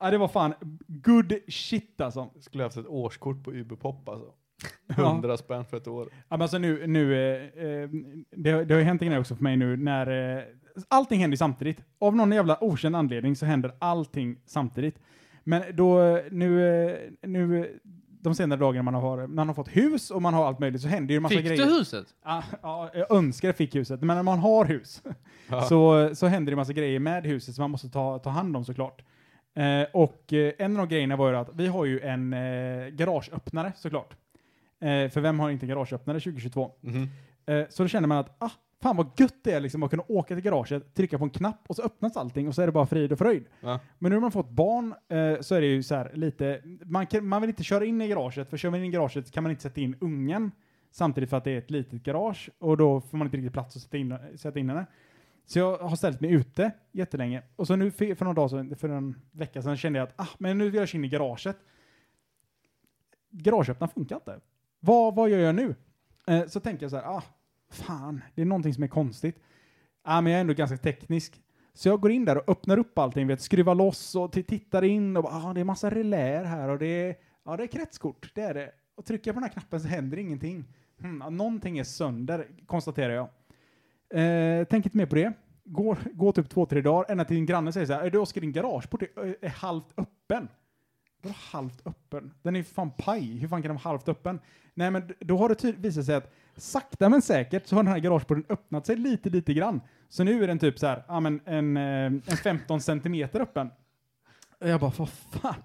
Ja, det var fan good shit alltså. Skulle haft ett årskort på Uberpop alltså. Ja. 100 spänn för ett år. Ja, men alltså nu, nu eh, eh, det, det har ju hänt en grej också för mig nu när eh, allting händer samtidigt. Av någon jävla okänd anledning så händer allting samtidigt. Men då, eh, nu, eh, nu, de senare dagarna man har, man har fått hus och man har allt möjligt så händer ju en massa Fick grejer. du huset? Ja, ja, jag önskar jag fick huset, men när man har hus Ja. så, så händer det massa grejer med huset som man måste ta, ta hand om såklart. Eh, och eh, en av grejerna var ju att vi har ju en eh, garageöppnare såklart. Eh, för vem har inte en garageöppnare 2022? Mhm. Eh, så då känner man att, ah, fan vad gött det är liksom att kunna åka till garaget, trycka på en knapp och så öppnas allting och så är det bara frid och fröjd. Ja. Men nu när man fått barn eh, så är det ju så här lite, man, kan, man vill inte köra in i garaget, för kör man in i garaget kan man inte sätta in ungen samtidigt för att det är ett litet garage och då får man inte riktigt plats att sätta in, sätta in henne. Så jag har ställt mig ute jättelänge och så nu för, för någon dag sedan, för en vecka sedan kände jag att ah, men nu vill jag in i garaget. Garageöppnaren funkar inte. Vad, vad gör jag nu? Eh, så tänker jag så här, ah, fan, det är någonting som är konstigt. Ah, men jag är ändå ganska teknisk. Så jag går in där och öppnar upp allting, vet, skruvar loss och tittar in och bara, ah, det är massa reläer här och det är, ja, det är kretskort, det är det. Och trycker jag på den här knappen så händer ingenting. Hmm, någonting är sönder, konstaterar jag. Eh, tänk inte mer på det. Går, går typ två, tre dagar, ända till din granne säger så här, du Oskar, din garageport är, eh, är halvt öppen. Vadå halvt öppen? Den är ju fan paj. Hur fan kan den vara halvt öppen? Nej, men då har det visat sig att sakta men säkert så har den här garageporten öppnat sig lite, lite grann. Så nu är den typ så här, ja men en, eh, en 15 centimeter öppen. Och jag bara, vad fan?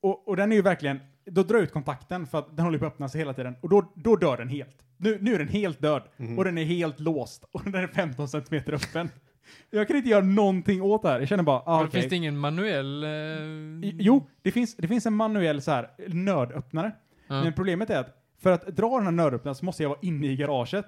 Och, och den är ju verkligen, då drar jag ut kontakten för att den håller på att öppna sig hela tiden. Och då, då dör den helt. Nu, nu är den helt död. Och den är helt låst. Och den är 15 centimeter öppen. Jag kan inte göra någonting åt det här. Jag känner bara, ah, okej. Finns det ingen manuell... Eh... I- Jo, det finns, det finns en manuell så här nödöppnare. Ja. Men problemet är att för att dra den här nödöppnaren så måste jag vara inne i garaget.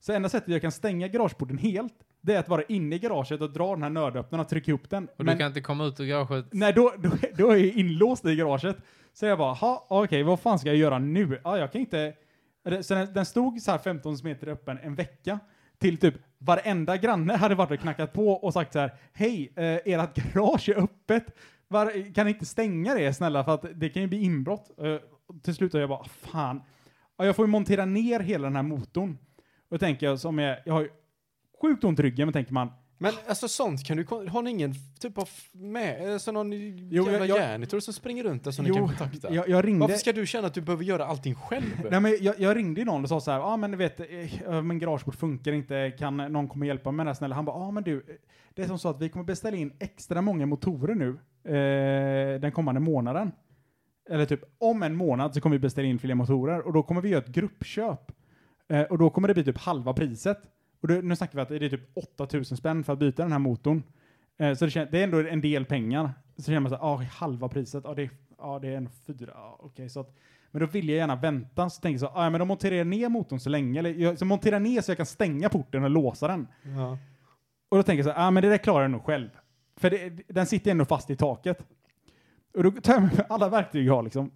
Så enda sättet jag kan stänga garageporten helt, det är att vara inne i garaget och dra den här nödöppnaren och trycka ihop den. Och Men du kan inte komma ut ur garaget? nej, då, då, då är jag inlåst i garaget. Så jag bara, ha, okej, vad fan ska jag göra nu? Ja, jag kan inte... Så den, den stod så här 15 meter öppen en vecka till typ varenda granne hade varit och knackat på och sagt så här, hej, eh, ert garage är öppet. Var, kan ni inte stänga det snälla för att det kan ju bli inbrott. Eh, till slut har jag bara, ah, fan. Ja, jag får ju montera ner hela den här motorn. Och då tänker jag som är, jag har ju sjukt ont i ryggen, men tänker man, men alltså sånt kan du, har ni ingen typ av med, alltså någon Jo, jävla jag- janitor som springer runt där som ni Jo, kan kontakta? jag, jag ringde... Varför ska du känna att du behöver göra allting själv? Nej, men jag, jag ringde någon och sa så här, ja ah, men du vet, eh, min garageport funkar inte, kan någon komma och hjälpa mig med det här snälla? Han bara, ja ah, men du, det är som så att vi kommer beställa in extra många motorer nu eh, den kommande månaden. Eller typ, om en månad så kommer vi beställa in fler motorer och då kommer vi göra ett gruppköp. Eh, och då kommer det bli typ halva priset. Och då, nu snackar vi att det är typ 8000 spänn för att byta den här motorn. Eh, så det, det är ändå en del pengar. Så känner man så här, ah, halva priset, ja det, ja, det är en fyra, ja, okej så att men då vill jag gärna vänta, så tänker jag så, ah, men då monterar jag ner motorn så länge, eller jag så monterar ner så jag kan stänga porten och låsa den. Ja. Och då tänker jag så, ah, men det där klarar jag nog själv. För det, den sitter ändå fast i taket. Och då tar jag med alla verktyg jag har liksom.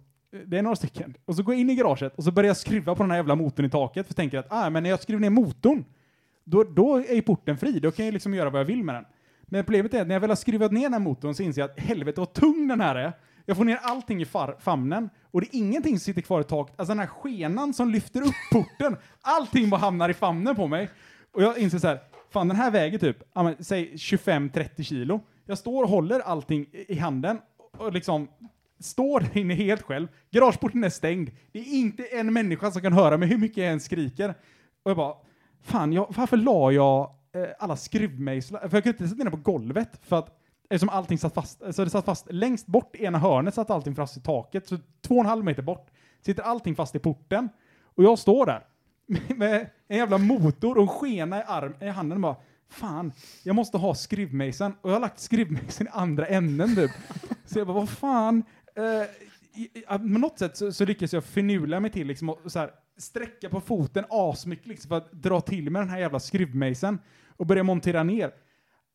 Det är några stycken. Och så går jag in i garaget och så börjar jag skruva på den här jävla motorn i taket, för jag tänker att, ah, men när jag skruvar ner motorn, då, då är ju porten fri, då kan jag liksom göra vad jag vill med den. Men problemet är att när jag väl har skruvat ner den här motorn så inser jag att helvete vad tung den här är. Jag får ner allting i famnen och det är ingenting som sitter kvar i taket. Alltså den här skenan som lyfter upp porten, allting bara hamnar i famnen på mig. Och jag inser så här, fan den här väger typ, ja, men, säg 25-30 kilo. Jag står och håller allting i handen och liksom står där inne helt själv. Garageporten är stängd. Det är inte en människa som kan höra mig hur mycket jag än skriker. Och jag bara, fan, jag, varför la jag eh, alla skruvmejslar? För jag kunde inte sätta ner dem på golvet för att eftersom allting satt fast, så det satt fast längst bort i ena hörnet satt allting fast i taket, så två och en halv meter bort sitter allting fast i porten. Och jag står där med- en jävla motor och en skena i, arm, i handen och bara Fan, jag måste ha skruvmejseln. Och jag har lagt skruvmejseln i andra änden typ. Så jag bara, vad fan. Eh, på något sätt så, så lyckas jag finurla mig till liksom och så här, sträcka på foten asmycket liksom för att dra till med den här jävla skruvmejseln och börja montera ner.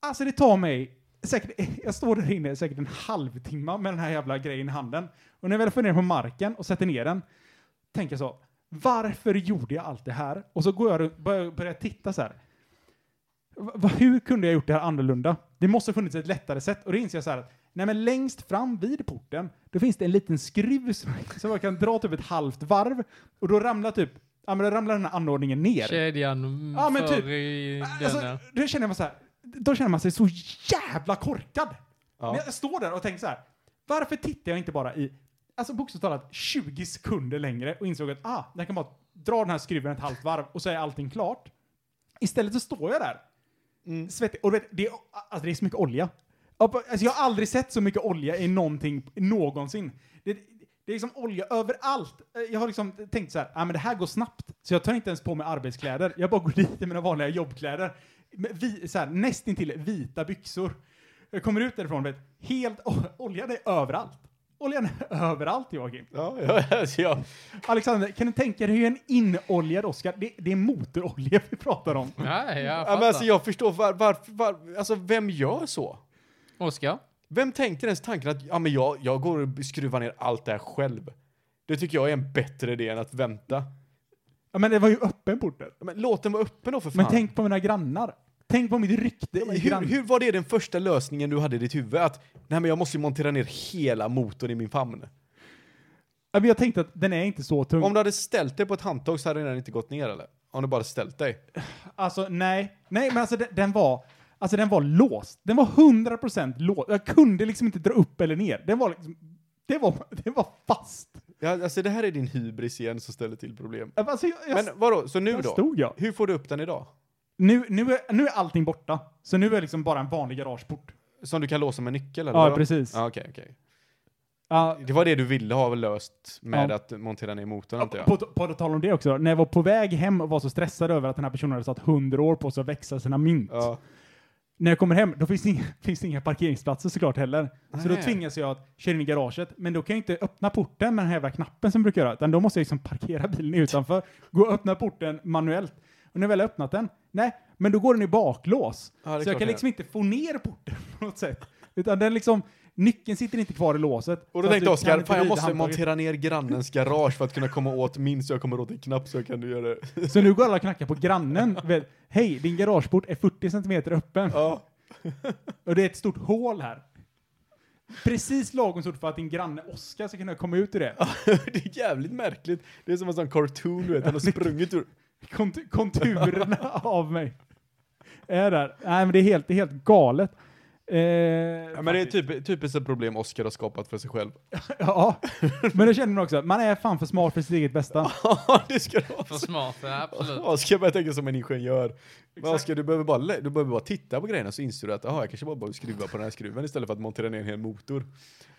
Alltså det tar mig säkert, jag står där inne säkert en halvtimme med den här jävla grejen i handen. Och när jag väl får ner den på marken och sätter ner den, tänker jag så, varför gjorde jag allt det här? Och så går jag runt, börjar, börjar titta så här. Va, hur kunde jag gjort det här annorlunda? Det måste ha funnits ett lättare sätt. Och då inser jag så här att, nej men längst fram vid porten, då finns det en liten skruv som, som man kan dra typ ett halvt varv. Och då ramlar typ, ja men då ramlar den här anordningen ner. Kedjan Ja, men typ. i Alltså, där. då känner man så här, då känner man sig så jävla korkad. Ja. Jag står där och tänker så här, varför tittar jag inte bara i alltså bokstavligt talat 20 sekunder längre och insåg att ah, jag kan bara dra den här skruven ett halvt varv och så är allting klart. Istället så står jag där, Mm. svettig, och du vet, det är, alltså det är så mycket olja. Alltså jag har aldrig sett så mycket olja i någonting någonsin. Det, det är liksom olja överallt. Jag har liksom tänkt så här, ah, men det här går snabbt. Så jag tar inte ens på mig arbetskläder. Jag bara går dit i mina vanliga jobbkläder. Vi, så här, nästintill vita byxor. Jag kommer ut därifrån, vet, helt, oljan är överallt. Oljan är överallt, Joakim. Ja, ja, alltså, ja. Alexander, kan du tänka dig hur en inoljad Oscar, det, det är motorolja vi pratar om. Ja, jag ja fattar. men alltså jag förstår var, var, var, alltså vem gör så? Oskar? Vem tänker ens tanken att ja, men jag, jag går och skruvar ner allt det här själv? Det tycker jag är en bättre idé än att vänta. Ja, men det var ju öppen porten. Ja, Men låt den vara öppen då för fan. Men tänk på mina grannar. Tänk på mitt rykte i hur, hur var det den första lösningen du hade i ditt huvud? Att nej men jag måste ju montera ner hela motorn i min famn. Ja, men jag tänkte att den är inte så tung. Om du hade ställt dig på ett handtag så hade den inte gått ner eller? Om du bara ställt dig. Alltså, nej. Nej, men alltså den, den var... Alltså den var låst. Den var 100% låst. Jag kunde liksom inte dra upp eller ner. Den var liksom... Det var, det var fast. Ja, alltså det här är din hybris igen som ställer till problem. Alltså, jag, jag, Men vadå, så nu då? jag. Hur får du upp den idag? Nu, nu, är, nu är allting borta. Så nu är det liksom bara en vanlig garageport. Som du kan låsa med nyckel eller? Ja, vadå? precis. Ja, okej, okej. Ja, Det var det du ville ha löst med Ja. att montera ner motorn antar jag? på, på, på tal om det också, när jag var på väg hem och var så stressad över att den här personen hade satt 100 år på sig att växa sina mynt. När jag kommer hem, då finns det, inga, finns det inga parkeringsplatser såklart heller. Så då Nej. tvingas jag att köra in i garaget, men då kan jag inte öppna porten med den här jävla knappen som jag brukar göra, utan då måste jag liksom parkera bilen utanför, gå och öppna porten manuellt. Och när jag väl har öppnat den, nej, men då går den i baklås. Ja, så jag kan liksom inte få ner porten på något sätt. Utan den liksom, nyckeln sitter inte kvar i låset. Och då tänkte Oskar, fan jag måste handtaget. montera ner grannens garage för att kunna komma åt min så jag kommer åt en knapp så jag kan göra det. Så nu går alla och knackar på grannen. Hej, din garageport är 40 centimeter öppen. Ja. Och det är ett stort hål här. Precis lagom stort för att din granne Oskar ska kunna komma ut ur det. det är jävligt märkligt. Det är som en sån cartoon du vet, han har sprungit ur... Kont- konturerna av mig är där. Nej, men det är helt, det är helt galet. Eh, Ja, men det är typ, typiskt ett problem Oskar har skapat för sig själv. Ja, men det känner man också. Man är fan för smart för sitt eget bästa. Ja, det ska du ha. För smart, ja, absolut. Oskar börjar tänka som en ingenjör. Men Exakt. Oskar, du behöver, bara, du behöver bara titta på grejerna så inser du att aha, jag kanske bara behöver skruva på den här skruven istället för att montera ner en hel motor.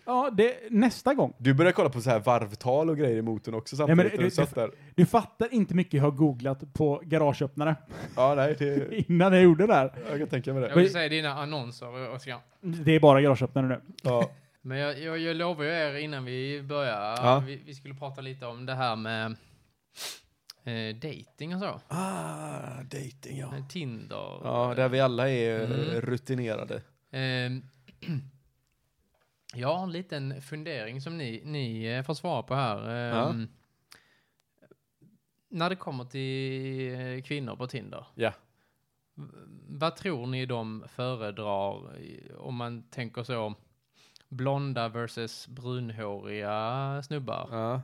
Ja, det, nästa gång. Du börjar kolla på så här varvtal och grejer i motorn också men samtidigt det- när du det- satt där. Du fattar inte mycket jag har googlat på garageöppnare Ja, nej, det, innan jag gjorde det här. jag kan tänka mig Jag det. vill säga dina annonser, Oskar. Det är bara garageöppnare nu. Ja. Men jag, jag, jag lovar ju er innan vi börjar, Ja. vi, vi skulle prata lite om det här med eh, dating och så. Ah, dating ja. Tinder. Ja, där vi alla är eh, Mm. rutinerade. Ehm, jag har en liten fundering som ni, ni eh, får svara på här. Ehm, När det kommer till eh, kvinnor på Tinder. Ja. Vad tror ni de föredrar om man tänker så blonda versus brunhåriga snubbar? Ja.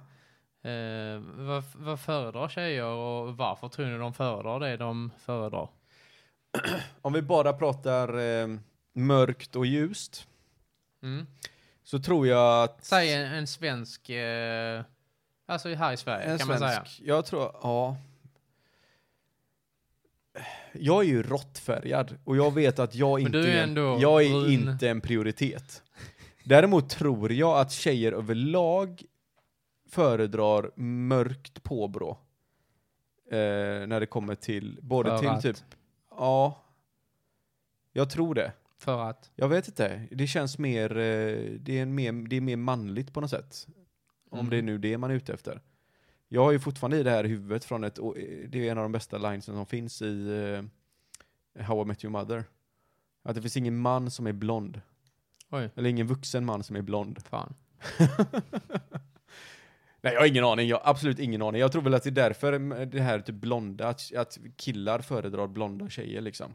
Eh, vad, vad föredrar tjejer och varför tror ni de föredrar det de föredrar? Om vi bara pratar eh, mörkt och ljust Mm. Så tror jag att Säg en, en svensk, eh, alltså här i Sverige en kan man säga. svensk, jag tror, ja. Jag är ju råttfärgad och jag vet att jag inte är är, ändå jag är brun. inte en prioritet. Däremot tror jag att tjejer överlag föredrar mörkt påbrå. Eh, när det kommer till, både För till att? typ, ja. Jag tror det. För att? Jag vet inte. Det känns mer, eh, det är, mer, det är mer manligt på något sätt. Om Mm. det är nu det man är ute efter. Jag har ju fortfarande i det här huvudet från ett, eh, det är en av de bästa linesen som finns i eh, How I Met Your Mother. Att det finns ingen man som är blond. Oj, Eller ingen vuxen man som är blond. fan. Nej, jag har ingen aning. Jag har absolut ingen aning. Jag tror väl att det är därför eh, det här typ blonda, att, att killar föredrar blonda tjejer liksom.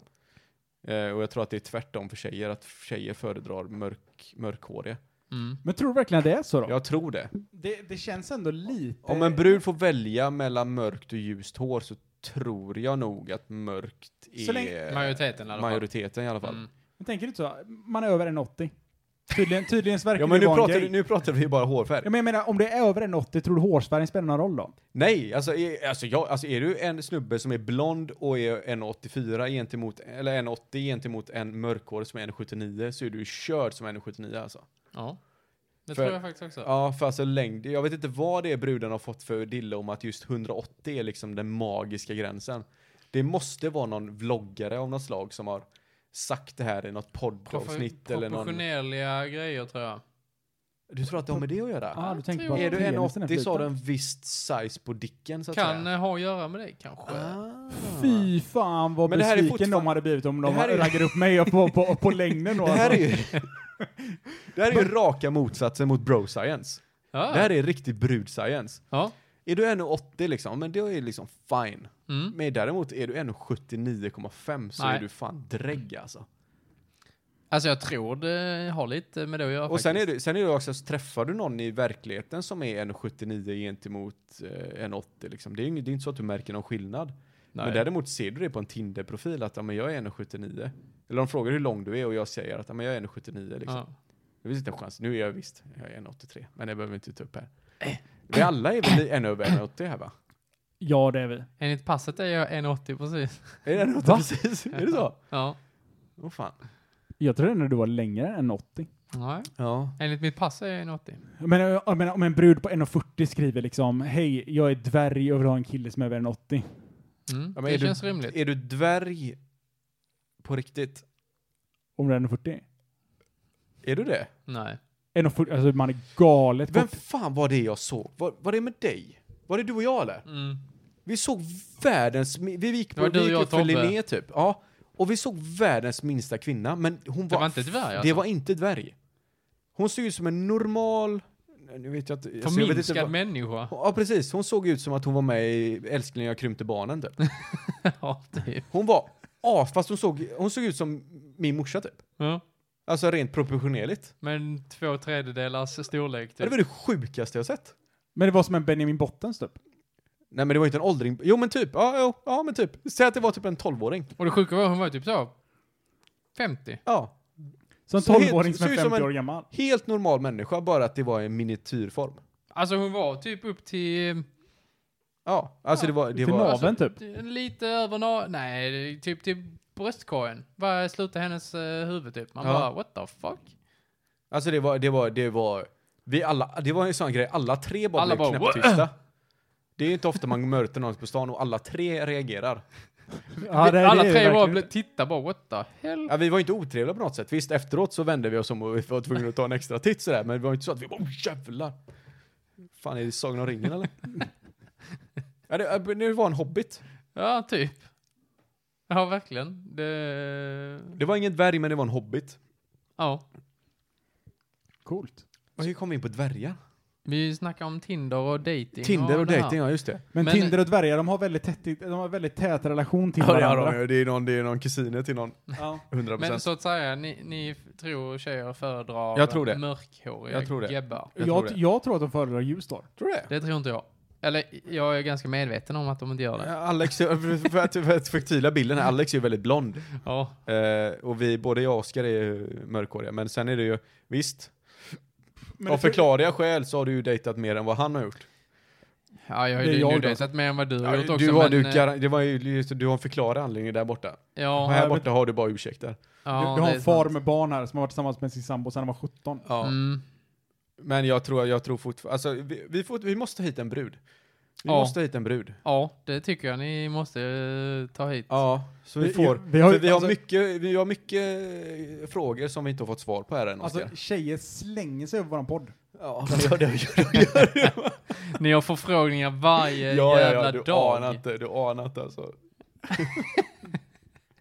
Eh, och jag tror att det är tvärtom för tjejer, att tjejer föredrar mörk, mörkhåriga. Mm. Men tror du verkligen att det är så då? Jag tror det. Det, det känns ändå lite... Om en brud får välja mellan mörkt och ljust hår så tror jag nog att mörkt är länge- Majoriteten i alla fall. majoriteten i alla fall. Mm. Men tänker du inte så? Man är över 1,80. Tydligen, tydligen verkar Ja men nu pratar, vi- nu pratar vi bara hårfärg. Ja, men jag menar, om det är över en 80, tror du hårsfärgen spelar någon roll då? Nej, alltså, är, alltså, jag, alltså är du en snubbe som är blond och är 1,84 gentemot, eller 1,80 gentemot en mörkhårig som är 1,79 så är du ju körd som 1,79 alltså. Ja. Det För- tror jag faktiskt också. Ja, för alltså längd, jag vet inte vad det är bruden har fått för dille om att just 180 är liksom den magiska gränsen. Det måste vara någon vloggare av något slag som har sagt det här i något poddavsnitt eller någon... Proportionerliga grejer tror jag. Du tror att det har med det att göra? Ja, du tänker på är du penisen 1,80 så har du en viss size på dicken så att Kan säga. eh, ha att göra med det kanske. Ah. Fy fan vad Men det här är besviken de fortfarande- hade blivit om de är- raggar upp mig på, på, på längden då. Det här är alltså. ju... det här är ju raka motsatsen mot bro science. Ja. Det här är riktig brud science. ja. Är du 1,80 liksom, men det är liksom fine. Mm. Men däremot är du 1,79,5 så Nej. är du fan drägg alltså. Alltså jag tror det har lite med det att göra Och sen är, det, sen är det också, så träffar du någon i verkligheten som är 1,79 gentemot eh, 1,80 liksom. Det är ju inget- det är inte så att du märker någon skillnad. Nej. Men däremot ser du det på en Tinder-profil att ja, men jag är 1,79. Eller de frågar hur lång du är och jag säger att ja, men jag är 1,79 liksom. Ja. Det finns inte en chans. Nu är jag visst, jag är 1,83. Men det behöver vi inte ta upp här. Vi alla är väl en över 1,80 här va? Ja, det är vi. Enligt passet är jag 1,80 precis. Är det 1,80 Va? precis? Är det så? Ja. Åh fan. Jag tror ändå du var längre än 80. Nej. Ja. Enligt mitt pass är jag 1,80. Men jag menar, om en brud på 1,40 skriver liksom Hej, jag är dvärg och vill ha en kille som är över 1,80. Mm. Ja, men det är du- känns rimligt. Är du dvärg på riktigt? Om det är 1,40. Är du det? Nej. 1,40, alltså man är galet Vem kort. fan var det jag såg? Var, var det med dig? Var det du och jag eller? Mm. Vi såg världens... Vi gick Det var på, du, vi gick jag upp för och Tobbe. Linné typ. Ja. Och vi såg världens minsta kvinna, men hon Det var... var inte dvärg Det alltså? var inte dvärg. Hon såg ut som en normal... Nu vet jag inte... alltså, jag vet inte Förminskad vad- människa. Ja, precis. Hon såg ut som att hon var med i Älskling jag krympte barnen typ. ja, typ. Hon var as, fast hon såg, hon såg ut som min morsa typ. Ja. Alltså rent proportionerligt. Men två tredjedelars storlek Det typ. var det sjukaste jag sett. Men det var som en Benjamin Buttons typ. Nej men det var inte en åldring. Jo men typ. Ja, jo, ja men typ. Säg att det var typ en 12-åring. Och det sjuka var hon var typ så 50. Ja. Så en Så helt- 12-åring som ser är ut som 50 en- år gammal. Helt normal människa, bara att det var en miniatyrform. Alltså hon var typ upp till... Ja, alltså det var... Det Till var naveln typ. Lite över na- Nej, typ till bröstkorgen. Var slutade hennes eh, huvud typ. Man Ja. bara, what the fuck? alltså det var, det var, det var... Vi alla, det var en sån grej, alla tre bara Alla blev bara, knäpptysta. Det är inte ofta man möter någon på stan och alla tre reagerar. Ja, det, Alla det är tre bara verkligen- blev- tittade bara, what the hell? Ja, vi var inte otrevliga på något sätt. Visst, efteråt så vände vi oss om och vi var tvungna att ta en extra titt sådär, men det var inte så att vi bara, oh jävlar. Fan, är det Sagan om ringen eller? ja, det, det var en hobbit. Ja, typ. Ja, verkligen. Det... Det var ingen dvärg, men det var en hobbit. Ja. Coolt. Och hur kom vi in på dvärgar? Vi snackar om Tinder och dating. Tinder och det här. dating, ja just det. Men, Men- Tinder och dvärgar, de har väldigt tätt, de har väldigt tät relation till Ja, det, har varandra. de, ju. det, är någon, det är någon kusiner till någon, Ja. 100%. Men så att säga, ni, ni tror tjejer föredrar Jag tror det. mörkhåriga Jag tror det. gebbar? Jag Jag, tror jag, det. tror att de föredrar ljusstår. Tror du det? Det tror inte jag. Eller jag är ganska medveten om att de inte gör det. Alex, för för att, för att förtydliga bilden här, Alex är ju väldigt blond. Ja. Eh, och vi, både jag och Oskar är ju mörkhåriga. Men sen är det ju, visst, Men av förklarliga skäl så har du ju dejtat mer än vad han har gjort. Ja, jag har ju jag nu dejtat mer än vad du har gjort Ja, också. du, har, men, du, eh, det var ju, just- du har en förklarad anledning där borta. och Ja, här men- borta har du bara ursäkter. ja, du, du har en far sant. med barn här som har varit tillsammans med sin sambo sedan han var 17. Ja. Mm. Men jag tror, jag tror fortfarande, alltså vi, vi, får, vi måste hit en brud. Vi Ja. måste hit en brud. Ja, det tycker jag ni måste eh, ta hit. Ja, så vi Vi- får. vi har vi har, alltså- mycket, vi har mycket eh, frågor som vi inte har fått svar på här än. Alltså tjejer slänger sig över våran podd. ja, men gör det, gör. Ni har förfrågningar varje ja, ja, jävla ja, du dag. anar inte, du anar inte alltså.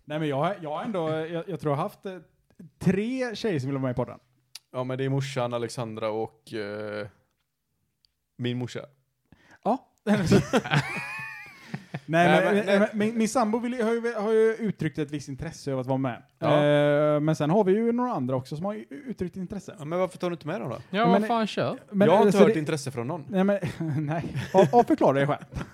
Nej men jag, har- jag har ändå, jag, jag tror jag har haft eh, tre tjejer som vill vara med i podden. Ja, men det är morsan, Alexandra och eh, min morsa. Ja. nej, Nej, men, men- men, min, min sambo vill, har, ju, har ju uttryckt ett visst intresse över att vara med. Ja. Eh, men sen har vi ju några andra också som har uttryckt intresse. Ja, men varför tar du inte med dem då? Ja, Men- vad fan, kör. Men, jag har inte så hört det- intresse från någon. Nej, men, nej. Ja, ja, förklara dig själv.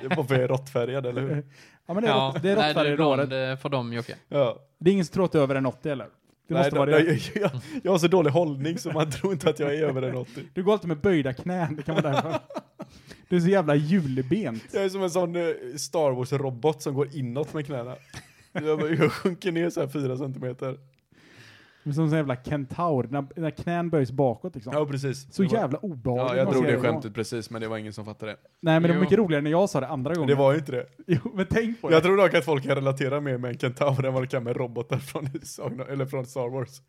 Det är bara för jag är råttfärgad, eller hur? Ja, men det är, Ja, rått- det är nej, råttfärg du i är blond håret. eh, för dem, Jocke. Ja. Det är ingen som tror att du är över en 80 eller? Det Nej, måste då- vara det. jag, jag, jag har så dålig hållning så man tror inte att jag är över en 80. Du går alltid med böjda knän, det kan vara därför. Du är så jävla julbent. Jag är som en sån eh, Star Wars-robot som går inåt med knäna. Jag, jag sjunker ner så här fyra centimeter. Är Som en jävla kentaur, när, när knän böjs bakåt liksom. Ja, precis. Så var- jävla obehagligt. Ja, jag drog det skämtet precis, men det var ingen som fattade det. Nej, men det var Jo. mycket roligare när jag sa det andra gången. Det var ju inte det. Jo, men tänk på det. Jag tror dock att folk kan relatera mer med en kentaur än vad de kan med robotar från, eller från Star Wars.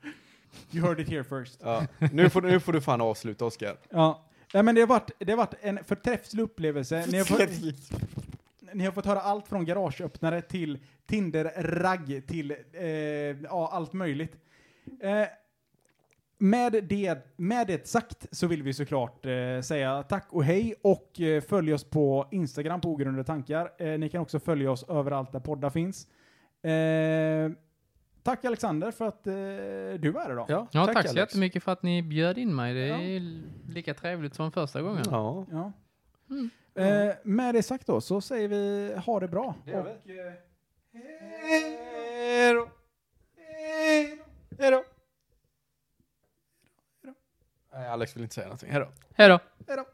You heard it here first. Ja. Nu, får, nu får du fan avsluta, Oskar. Ja. Nej, men det har varit, det har varit en förträfflig upplevelse. Ni har, fått, ni har fått höra allt från garageöppnare till Tinder-ragg till eh, ja, allt möjligt. Eh, med, det, med det sagt så vill vi såklart eh, säga tack och hej och eh, följ oss på Instagram på ogrundade tankar. Eh, ni kan också följa oss överallt där poddar finns. Eh, tack Alexander för att eh, du var här idag. Ja, Ja, tack, så jättemycket för att ni bjöd in mig. Det är lika trevligt som första gången. Ja. Ja. Mm. Eh, med det sagt då så säger vi ha det bra. Det gör och, eh, Hej då. Hej då. Nej, Alex vill inte säga någonting. Hej då. Hej då! hej då.